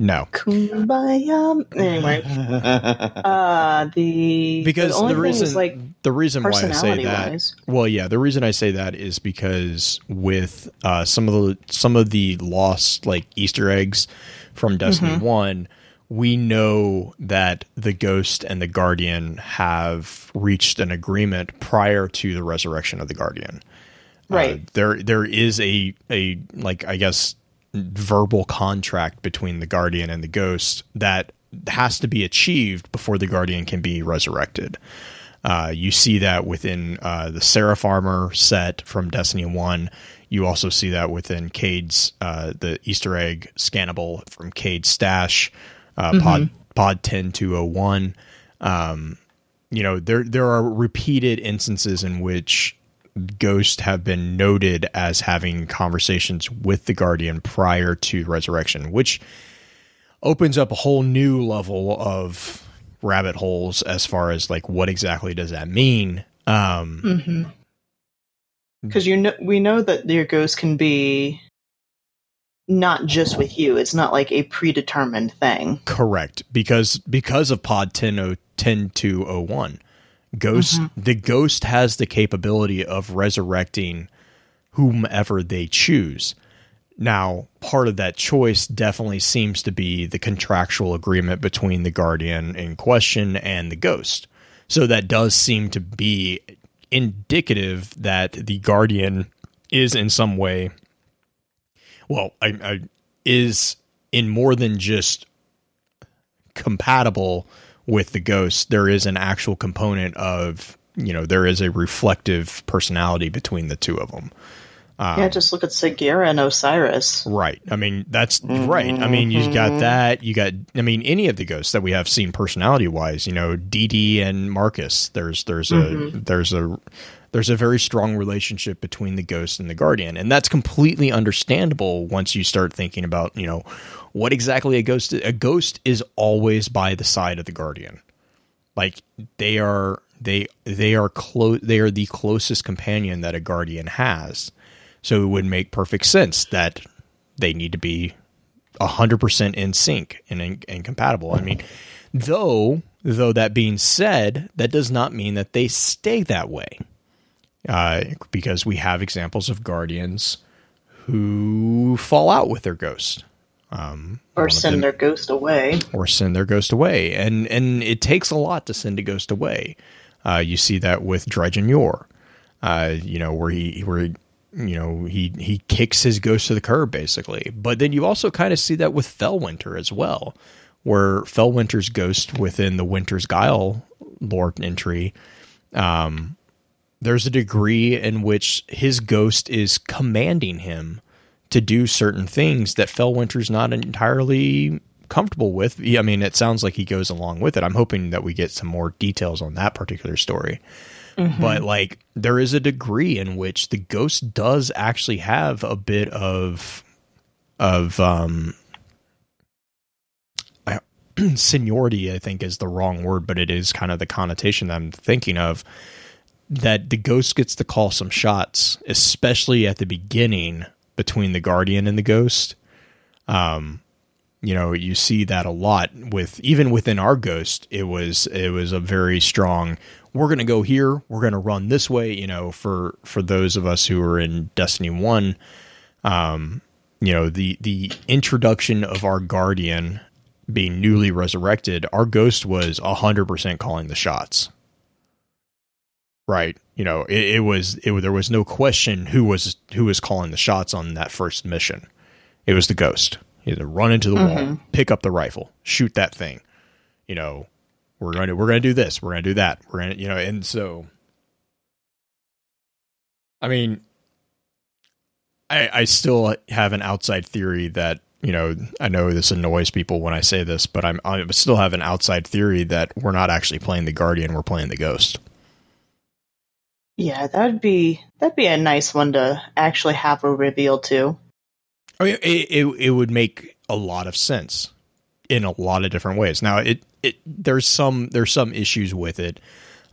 No Kumbaya. Anyway, [LAUGHS] uh, the because the, the reason is like the reason why i say that wise. well yeah the reason i say that is because with uh some of the some of the lost like easter eggs from destiny Mhm. 1 we know that the ghost and the guardian have reached an agreement prior to the resurrection of the guardian Uh, Right. there there is a a like I guess verbal contract between the guardian and the ghost that has to be achieved before the guardian can be resurrected. Uh, you see that within uh, the Seraph armor set from Destiny One. You also see that within Cayde's uh, the Easter egg scannable from Cayde's stash, uh, pod pod ten two oh one. Um, you know there there are repeated instances in which ghosts have been noted as having conversations with the guardian prior to resurrection which opens up a whole new level of rabbit holes as far as like what exactly does that mean um Because you know, we know that your ghost can be not just with you. It's not like a predetermined thing. correct because because of pod 10 10201 ghost mm-hmm. the ghost has the capability of resurrecting whomever they choose. Now part of that choice definitely seems to be the contractual agreement between the guardian in question and the ghost. So that does seem to be indicative that the guardian is in some way well I, I is in more than just compatible with the ghost there is an actual component of you know there is a reflective personality between the two of them. Yeah, um, just look at Sagira and Osiris. right. I mean that's right. I mean you got mm-hmm. that. You got i mean any of the ghosts that we have seen personality wise you know dd and marcus there's there's a mm-hmm. there's a there's a very strong relationship between the ghost and the guardian. And that's completely understandable once you start thinking about you know what exactly a ghost is. a ghost is always by the side of the guardian like they are they they are close they are the closest companion that a guardian has so it would make perfect sense that they need to be 100% in sync and, in, and compatible. I mean, though though that being said, that does not mean that they stay that way. Uh, because we have examples of guardians who fall out with their ghost. Um, Or send them- their ghost away. or send their ghost away. And and it takes a lot to send a ghost away. Uh, you see that with Dredgen Yor, uh, you know, where he where you know he he kicks his ghost to the curb basically. But then you also kind of see that with Felwinter as well, where Felwinter's ghost within the Winter's Guile lore entry. Um, there's a degree in which his ghost is commanding him to do certain things that Felwinter's not entirely comfortable with. I mean, it sounds like he goes along with it. I'm hoping that we get some more details on that particular story. But like, there is a degree in which the ghost does actually have a bit of of um I- [CLEARS THROAT] seniority. I think is the wrong word, but it is kind of the connotation that I'm thinking of. That the ghost gets to call some shots, especially at the beginning between the guardian and the ghost. Um, you know, you see that a lot with even within our ghost. It was it was a very strong. We're gonna go here. We're gonna run this way. You know, for for those of us who are in Destiny One, um, you know the the introduction of our guardian being newly resurrected, our ghost was hundred percent calling the shots. Right, you know, it, it was it there was no question who was who was calling the shots on that first mission. It was the ghost. He had to run into the wall, mm-hmm. pick up the rifle, shoot that thing. You know, we're going to we're going to do this, we're going to do that, we're going to you know, and so. I mean, I I still have an outside theory that you know I know this annoys people when I say this, but I'm I still have an outside theory that we're not actually playing the guardian, we're playing the ghost. Yeah, that'd be that'd be a nice one to actually have a reveal to. I mean, it, it it would make a lot of sense in a lot of different ways. Now, it it there's some there's some issues with it.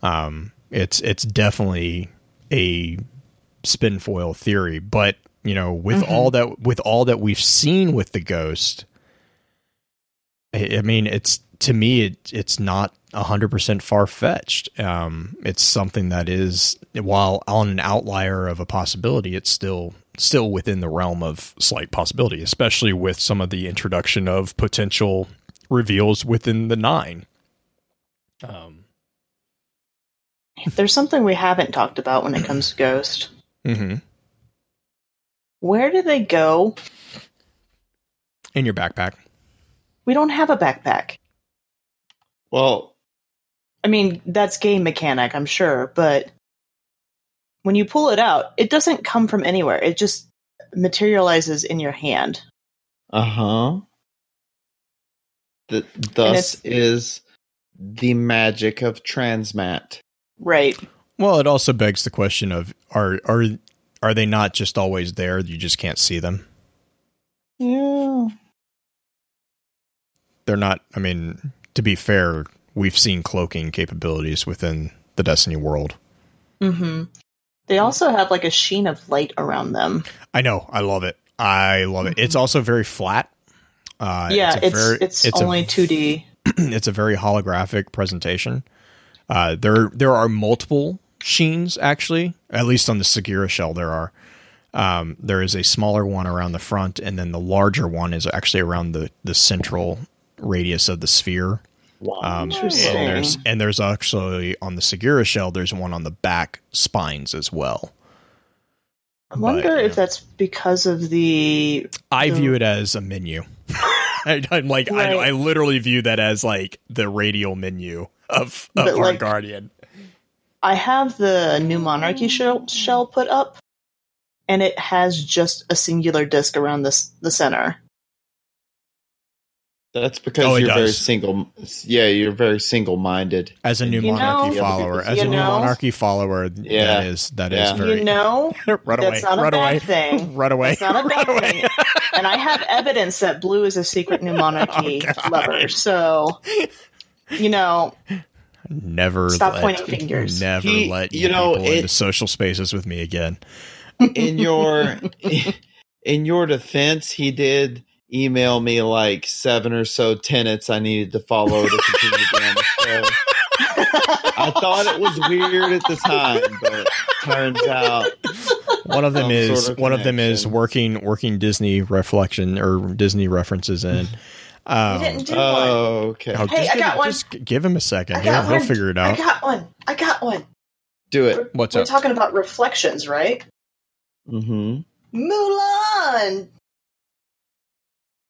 Um, it's it's definitely a spin foil theory, but you know, with all that with all that we've seen with the ghost, I, I mean, it's to me it it's not hundred percent far fetched. Um, it's something that is while on an outlier of a possibility, it's still still within the realm of slight possibility, especially with some of the introduction of potential reveals within the nine. Um, There's something we haven't talked about when it comes to Ghost. mhm. Where do they go? in your backpack. We don't have a backpack. Well, I mean, that's game mechanic, I'm sure, but when you pull it out, it doesn't come from anywhere. It just materializes in your hand. uh huh. Th- thus is the magic of transmat. Right. Well, it also begs the question of are are are they not just always there? You just can't see them. Yeah. They're not. I mean, to be fair, we've seen cloaking capabilities within the Destiny world. hmm They also have like a sheen of light around them. I know. I love it. I love it. It's also very flat. Uh, yeah, it's very- it's, a only 2D. [CLEARS THROAT] it's a very holographic presentation. Uh, there there are multiple sheens actually, at least on the Sagira shell there are. Um, there is a smaller one around the front, and then the larger one is actually around the the central radius of the sphere. Um, Interesting. and there's and there's actually on the Sagira shell there's one on the back spines as well. I wonder but, if yeah. that's because of the I So- view it as a menu. [LAUGHS] I, I'm like I, Right. I literally view that as like the radial menu of, of our like- guardian. I have the new monarchy shell, shell put up, and it has just a singular disc around this the center. That's because Oh, you're very single. Yeah, you're very single-minded. As a new You monarchy know- follower, as You a new monarchy follower, Yeah. that is that is Yeah. very You know, [LAUGHS] run away, that's not a run bad away, thing. [LAUGHS] run away, It's not a [LAUGHS] run bad away. thing. and I have evidence that Blue is a secret new oh, monarchy Oh, lover. So, you know, Never Stop let, pointing fingers. Never He- let you you know, people it- into social spaces with me again. In your in your defense, he did email me like seven or so tenets I needed to follow to continue down the show. [LAUGHS] I thought it was weird at the time, but turns out One of them is sort of one of them is working working Disney reflection or Disney references in. Um, You didn't do one. Oh, okay. oh, Hey, just I give, got one. Just give him a second. I He'll, got he'll one. figure it out. I got one. I got one. Do it. We're, What's we're up? talking about reflections, right? hmm Mulan.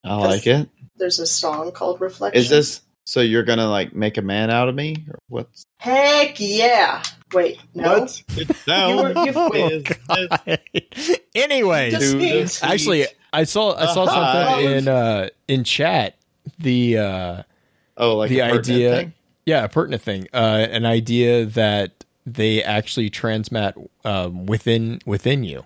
I like it. There's a song called Reflection. Is this so? You're gonna like make a man out of me, or what? Heck yeah! Wait, no. What? It's [LAUGHS] down. You were- you- Oh, business. God. Anyways, Just To the speak. actually. I saw I saw Uh-huh. something in uh, in chat. The uh, oh, like the a idea- thing? yeah, a pertinent thing. Uh, an idea that they actually transmat um, within within you.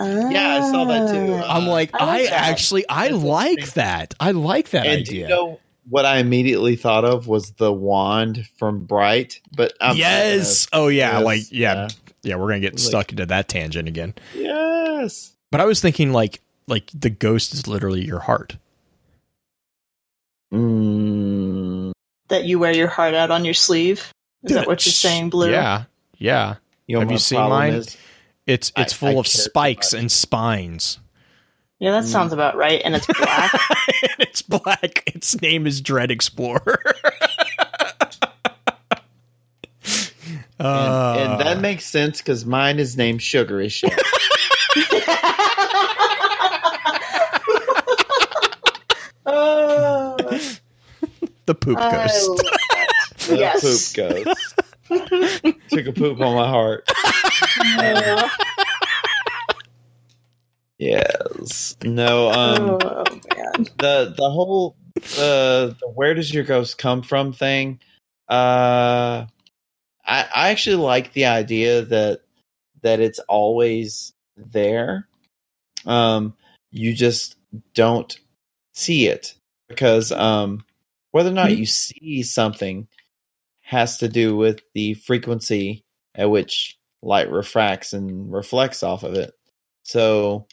Yeah, I saw that too. Ah. I'm like, I I, like that. actually, I That's like that. I like that And idea. you know what I immediately thought of was the wand from Bright, but I'm yes. Oh yeah. Yes, Like yeah, yeah. yeah. We're gonna get Like- stuck into that tangent again. yes. But I was thinking like like the ghost is literally your heart. Mm, that you wear your heart out on your sleeve. Is that what you're saying, Blue? Yeah. Yeah. you know, Have you seen mine? is- It's I- it's full I of spikes and spines. Yeah, that sounds about right. And it's black. [LAUGHS] it's black. Its name is Dread Explorer. [LAUGHS] and, Uh, and that makes sense because mine is named Sugar as [LAUGHS] shit. oh, the poop ghost. The Yes. poop ghost. Took a poop on my heart. Uh, [LAUGHS] Yes. No. Um. oh man. the the whole uh the where does your ghost come from thing uh i i actually like the idea that that it's always there um you just don't see it because um whether or not Mhm. you see something has to do with the frequency at which light refracts and reflects off of it so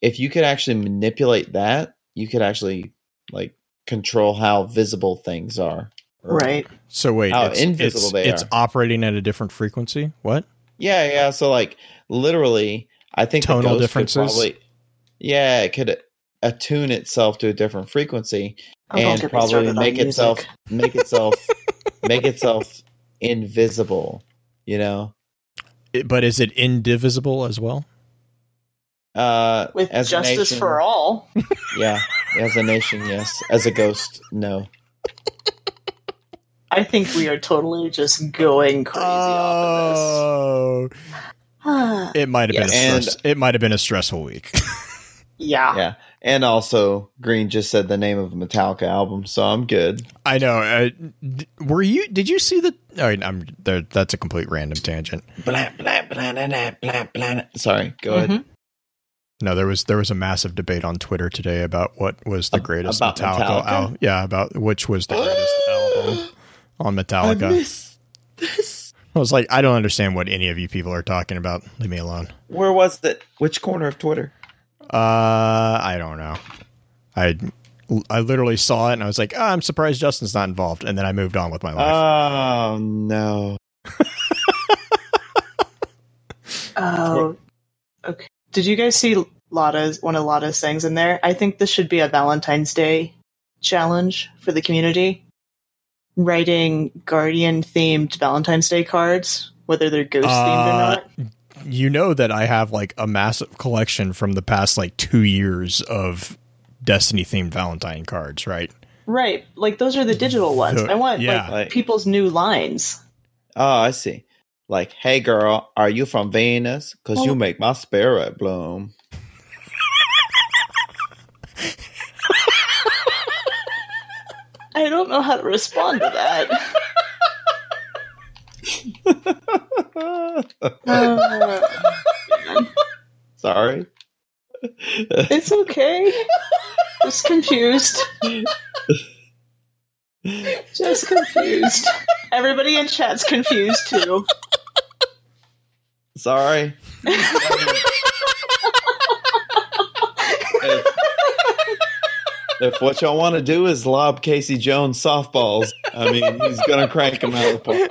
if you could actually manipulate that, you could actually like control how visible things are. Right. So wait, How it's, invisible it's, they it's are. operating at a different frequency. What? Yeah, yeah. So like literally, I think the Tonal ghost could differences? Probably, yeah, it could attune itself to a different frequency Oh, don't and probably started on make itself [LAUGHS] make itself [LAUGHS] make itself invisible. You know, It- but is it indivisible as well? uh, with as justice nation- for all. [LAUGHS] Yeah, as a nation, yes. As a ghost, no. I think we are totally just going crazy Oh, off of this. [SIGHS] it might have been a Yes. stress, it might have been a stressful week. yeah. Yeah, and also Green just said the name of a Metallica album, so I'm good. I know. Uh, d- were you? Did you see the? All right, I'm there. That's a complete random tangent. Blah, blah, blah, blah, blah, blah, blah. Sorry, go ahead. Mhm. No, there was there was a massive debate on Twitter today about what was the greatest about Metallica. Metallica? al- yeah, about which was the greatest [GASPS] album on I Metallica. missed this. I was like, I don't understand what any of you people are talking about. Leave me alone. Where was it? Which corner of Twitter? Uh, I don't know. I I literally saw it and I was like, oh, I'm surprised Justin's not involved, and then I moved on with my life. Oh no! [LAUGHS] Oh, okay. Did you guys see Lotta's one of Lotta's things in there? I think this should be a Valentine's Day challenge for the community. Writing Guardian themed Valentine's Day cards, whether they're ghost themed or Uh, not. You know that I have like a massive collection from the past like two years of Destiny themed Valentine cards, right? Right, like those are the digital ones. The- I want yeah. like Like- people's new lines. Oh, I see. Like, hey girl, are you from Venus? Cause you Oh. make my spirit bloom. [LAUGHS] I don't know how to respond to that. [LAUGHS] Uh, [LAUGHS] Sorry. it's okay. Just confused. Just confused. Everybody in chat's confused too. Sorry. [LAUGHS] if what y'all want to do is lob Casey Jones softballs, I mean, he's gonna crank them out of the park.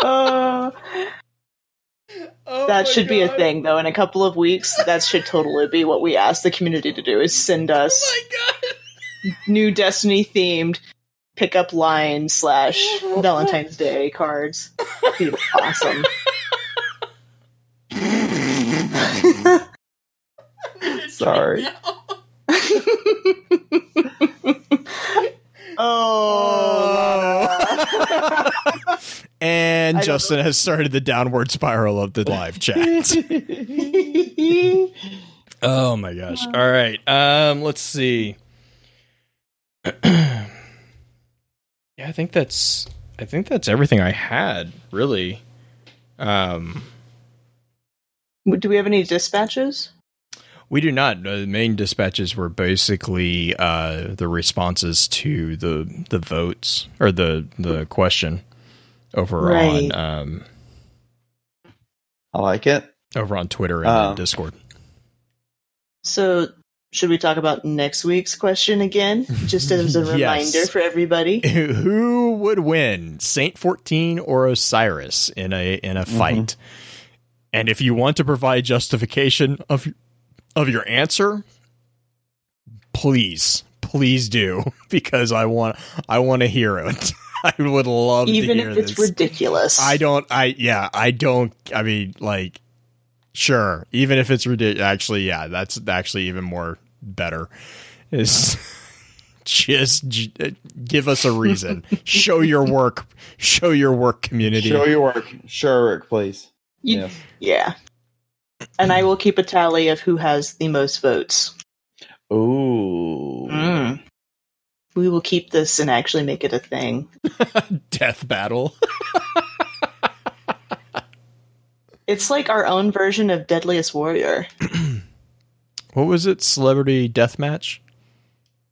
Uh, Oh that my should be a thing, though. In a couple of weeks, that should totally be what we ask the community to do: is send us Oh new Destiny themed pickup line slash [LAUGHS] Valentine's Day cards. Be awesome. Sorry. [LAUGHS] [LAUGHS] Oh, [LAUGHS] and I Justin has started the downward spiral of the live chat. oh my gosh. All right. Um let's see. [CLEARS THROAT] yeah, I think that's I think that's everything I had, really. Um do we have any dispatches? We do not. The main dispatches were basically uh the responses to the the votes or the the question over Right. on um I like it. over on Twitter and Um, Discord. So, should we talk about next week's question again, just as a [LAUGHS] Yes. reminder for everybody? [LAUGHS] Who would win, Saint 14 or Osiris in a in a fight? And if you want to provide justification of of your answer, please, please do [LAUGHS] because I want I want to hear it. [LAUGHS] I would love Even to hear if it's this. ridiculous. I don't I yeah, I don't I mean like sure, even if it's ridiculous actually yeah, that's actually even more better. Is [LAUGHS] just j- uh, give us a reason. show your work. Show your work community. Show your work. Sure, Rick, please. You- Yes. Yeah. And I will keep a tally of who has the most votes. Ooh. Mm. We will keep this and actually make it a thing. [LAUGHS] Death battle. [LAUGHS] It's like our own version of Deadliest Warrior. [CLEARS THROAT] what was it? Celebrity death match?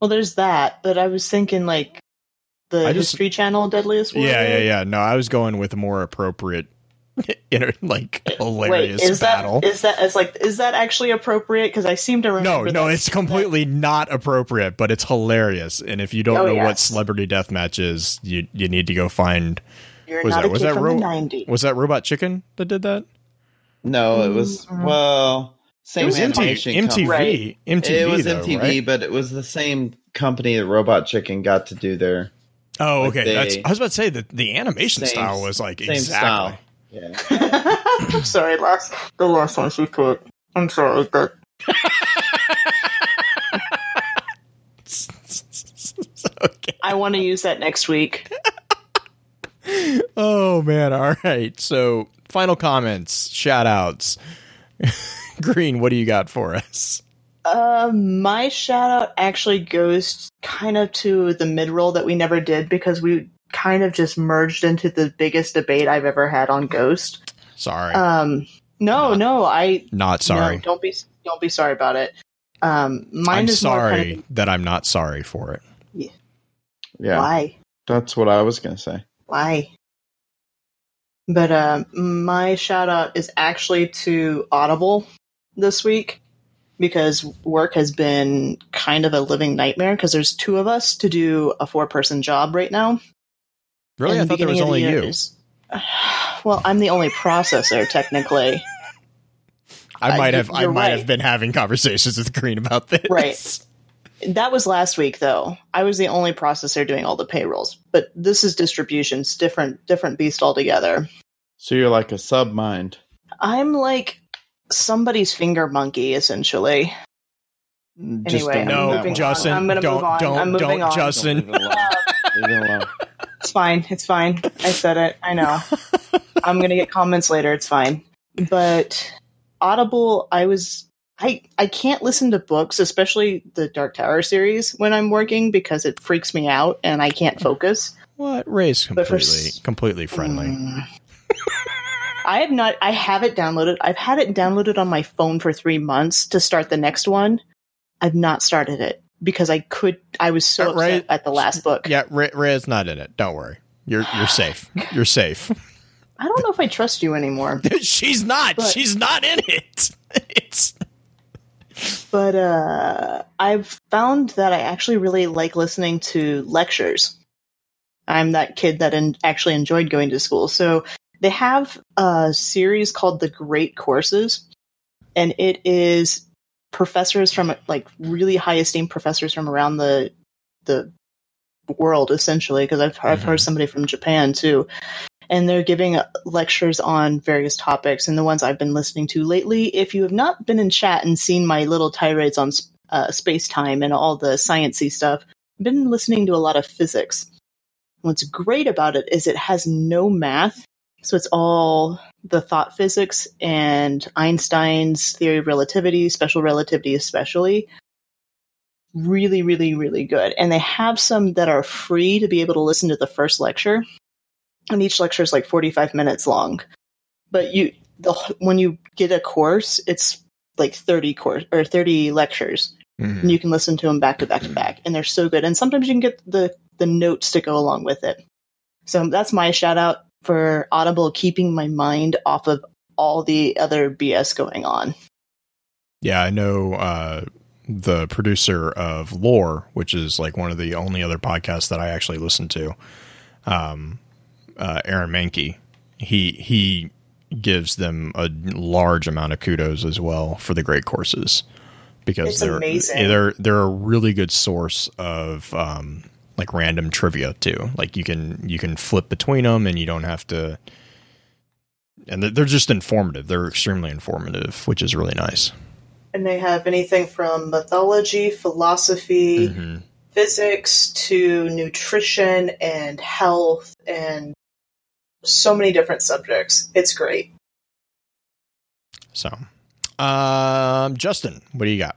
Well, there's that, but I was thinking like the I just- History Channel Deadliest Warrior. Yeah, yeah, yeah. No, I was going with a more appropriate [LAUGHS] inter like Wait, hilarious is battle. that is that as like is that actually appropriate? Because I seem to remember. no, that- it's completely not appropriate, but it's hilarious. And if you don't Oh, know what yes. celebrity deathmatch is, you you need to go find. You're was not that- a was kid that from Ro- the '90s. Was that Robot Chicken that did that? No, it was Mm. well same It was MTV. animation MTV. Right. MTV. It was though, MTV, right? but it was the same company that Robot Chicken got to do their Oh, Like okay. they- That's. I was about to say that the animation Same- style was like same exactly. style. Yeah. I'm [LAUGHS] sorry, last the last one she put. I'm sorry, but okay. I want to use that next week. [LAUGHS] Oh man. All right. So final comments, shout outs. [LAUGHS] Green, what do you got for us? Uh, my shout out actually goes kind of to the mid roll that we never did because we kind of just merged into the biggest debate I've ever had on Ghost. Sorry. Um, no, Not- no, I not sorry. No, don't be don't be sorry about it. Um, mine I'm is sorry kind of that I'm not sorry for it. Yeah. Yeah. why That's what I was gonna say. why. But uh, my shout out is actually to Audible this week because work has been kind of a living nightmare because there's two of us to do a four person job right now. Really? I thought there was beginning of the only year you. is- [SIGHS] Well, I'm the only processor technically. I Uh, might you- have I might right. have been having conversations with Green about this. Right. That was last week though. I was the only processor doing all the payrolls. But this is distributions, different different beast altogether. So you're like a sub mind. I'm like somebody's finger monkey essentially. Anyway, No, moving on. Justin, I'm gonna don't move on. don't I'm moving don't on. Justin. Leave it alone. Leave it alone. It's fine. It's fine. I said it. I know. I'm gonna get comments later. It's fine. But Audible, I was I I can't listen to books, especially the Dark Tower series, when I'm working because it freaks me out and I can't focus. What? Ray's But for completely completely friendly. Mm. I have not. I have it downloaded. I've had it downloaded on my phone for three months to start the next one. I've not started it because I could. I was so Uh, upset right. at the last book. Yeah, Ray, not in it. Don't worry. You're you're [SIGHS] safe. You're safe. [LAUGHS] I don't know if I trust you anymore. [LAUGHS] She's not. But- She's not in it. [LAUGHS] It's but uh, I've found that I actually really like listening to lectures. I'm that kid that en- actually enjoyed going to school. So they have a series called The Great Courses, and it is professors from like really high esteemed professors from around the the world essentially because I've, I've heard Mhm. somebody from Japan too and they're giving uh, lectures on various topics and the ones I've been listening to lately if you have not been in chat and seen my little tirades on uh, space time and all the sciency stuff I've been listening to a lot of physics what's great about it is it has no math so it's all the thought physics and Einstein's theory of relativity, special relativity especially. Really, really, really good. And they have some that are free to be able to listen to the first lecture. And each lecture is like 45 minutes long. But you the when you get a course, it's like 30 course or 30 lectures Mhm. and you can listen to them back to back to back and they're so good and sometimes you can get the the notes to go along with it so that's my shout out for audible keeping my mind off of all the other bs going on Yeah, I know uh, the producer of Lore, which is like one of the only other podcasts that I actually listen to. Um, uh, Aaron Mahnke, he he gives them a large amount of kudos as well for the great courses because It's they're amazing. they're they're a really good source of um, like random trivia too. Like you can you can flip between them and you don't have to. And they're- just informative. They're extremely informative, which is really nice. and they have anything from mythology philosophy Mhm. physics to nutrition and health and so many different subjects it's great So, um, Justin, what do you got?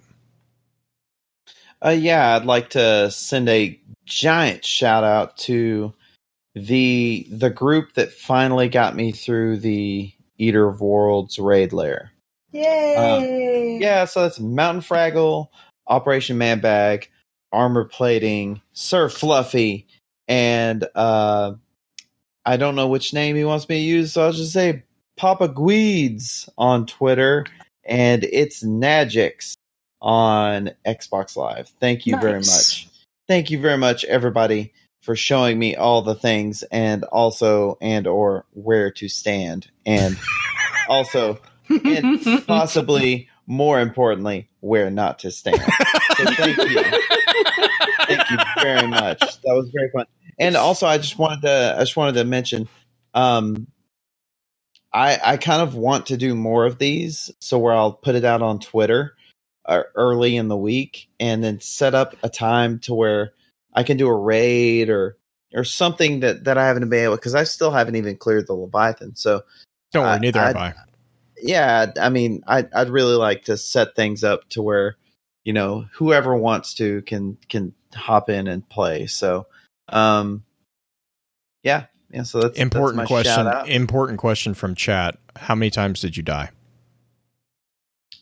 Uh, yeah, I'd like to send a giant shout out to the the group that finally got me through the Eater of Worlds raid lair. yay Yeah, so that's Mountain Fraggle, Operation Man Bag, Armor Plating, Sir Fluffy, and uh, I don't know which name he wants me to use, so I'll just say Papa Guides on Twitter, and it's Najix on Xbox Live. Thank you very much. Thank you very much, everybody, for showing me all the things and also and or where to stand, and [LAUGHS] also and possibly more importantly, where not to stand. So thank you. thank you very much. That was very fun. And also I just wanted to I just wanted to mention um I I kind of want to do more of these so where I'll put it out on Twitter early in the week and then set up a time to where I can do a raid or or something that that I haven't been able because I still haven't even cleared the Leviathan. So Don't worry, I- neither have I. yeah, I mean, I'd I'd really like to set things up to where you know whoever wants to can can hop in and play. So, um, yeah, yeah. So that's Important that's question. Important question from chat. How many times did you die?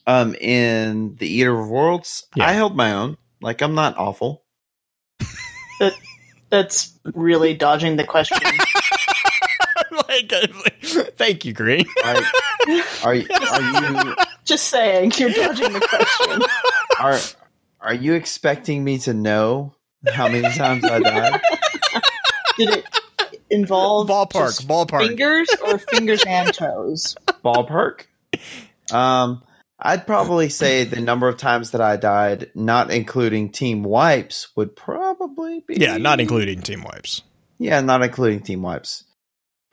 Um, in the Eater of Worlds, Yeah. I held my own. Like I'm not awful. that's really dodging the question [LAUGHS] like, thank you, Green. Like, are you [LAUGHS] are you just saying you're dodging the question are are you expecting me to know how many times I died? did it involve Ballpark, ballpark. fingers or fingers and toes ballpark. Um, I'd probably say the number of times that I died, not including team wipes, would probably be Yeah, not including team wipes. Yeah, not including team wipes.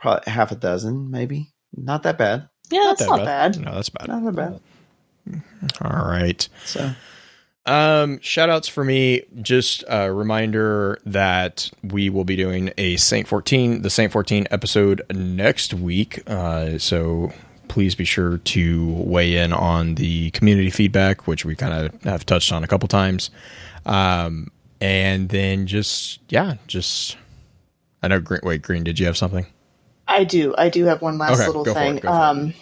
Probably half a dozen, maybe. Not that bad. yeah that's that not bad. No, that's bad. Not that bad. All right. So Um, shout outs for me. Just a reminder that we will be doing a Saint 14, the Saint 14 episode next week. Uh, so please be sure to weigh in on the community feedback, which we kind of have touched on a couple times. Um, and then just, yeah, just, I know, Green, wait, Green, did you have something? I do. I do have one last Okay, little go for it, thing. it. Um,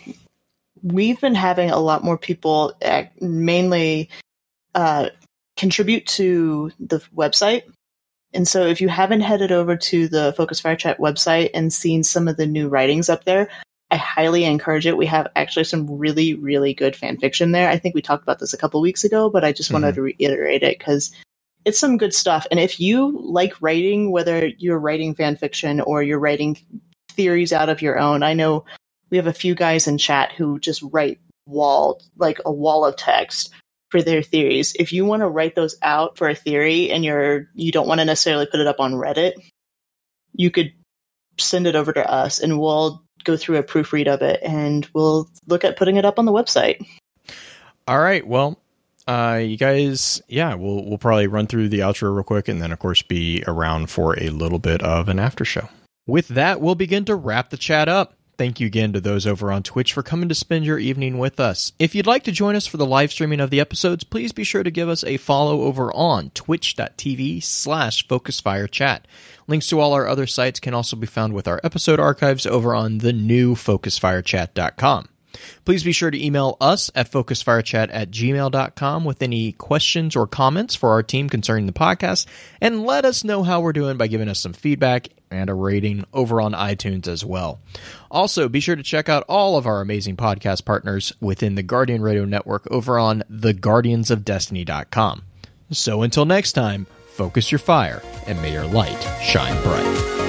we've been having a lot more people act, mainly uh, contribute to the website. And so if you haven't headed over to the Focus Fire Chat website and seen some of the new writings up there, I highly encourage it. We have actually some really, really good fan fiction there. I think we talked about this a couple weeks ago, but I just wanted mm-hmm. to reiterate it because it's some good stuff. And if you like writing, whether you're writing fan fiction or you're writing theories out of your own, I know we have a few guys in chat who just write wall, like a wall of text for their theories. If you want to write those out for a theory and you're you don't want to necessarily put it up on Reddit, you could send it over to us and we'll go through a proofread of it and we'll look at putting it up on the website. All right. Well, uh, you guys, yeah, we'll we'll probably run through the outro real quick, and then of course be around for a little bit of an after show. With that, we'll begin to wrap the chat up. Thank you again to those over on Twitch for coming to spend your evening with us. If you'd like to join us for the live streaming of the episodes, please be sure to give us a follow over on twitch.tv slash focusfirechat. Links to all our other sites can also be found with our episode archives over on the new focusfirechat.com. Please be sure to email us at focusfirechat at gmail.com with any questions or comments for our team concerning the podcast, and let us know how we're doing by giving us some feedback and a rating over on iTunes as well. Also, be sure to check out all of our amazing podcast partners within the Guardian Radio Network over on theguardiansofdestiny.com. So until next time, focus your fire and may your light shine bright.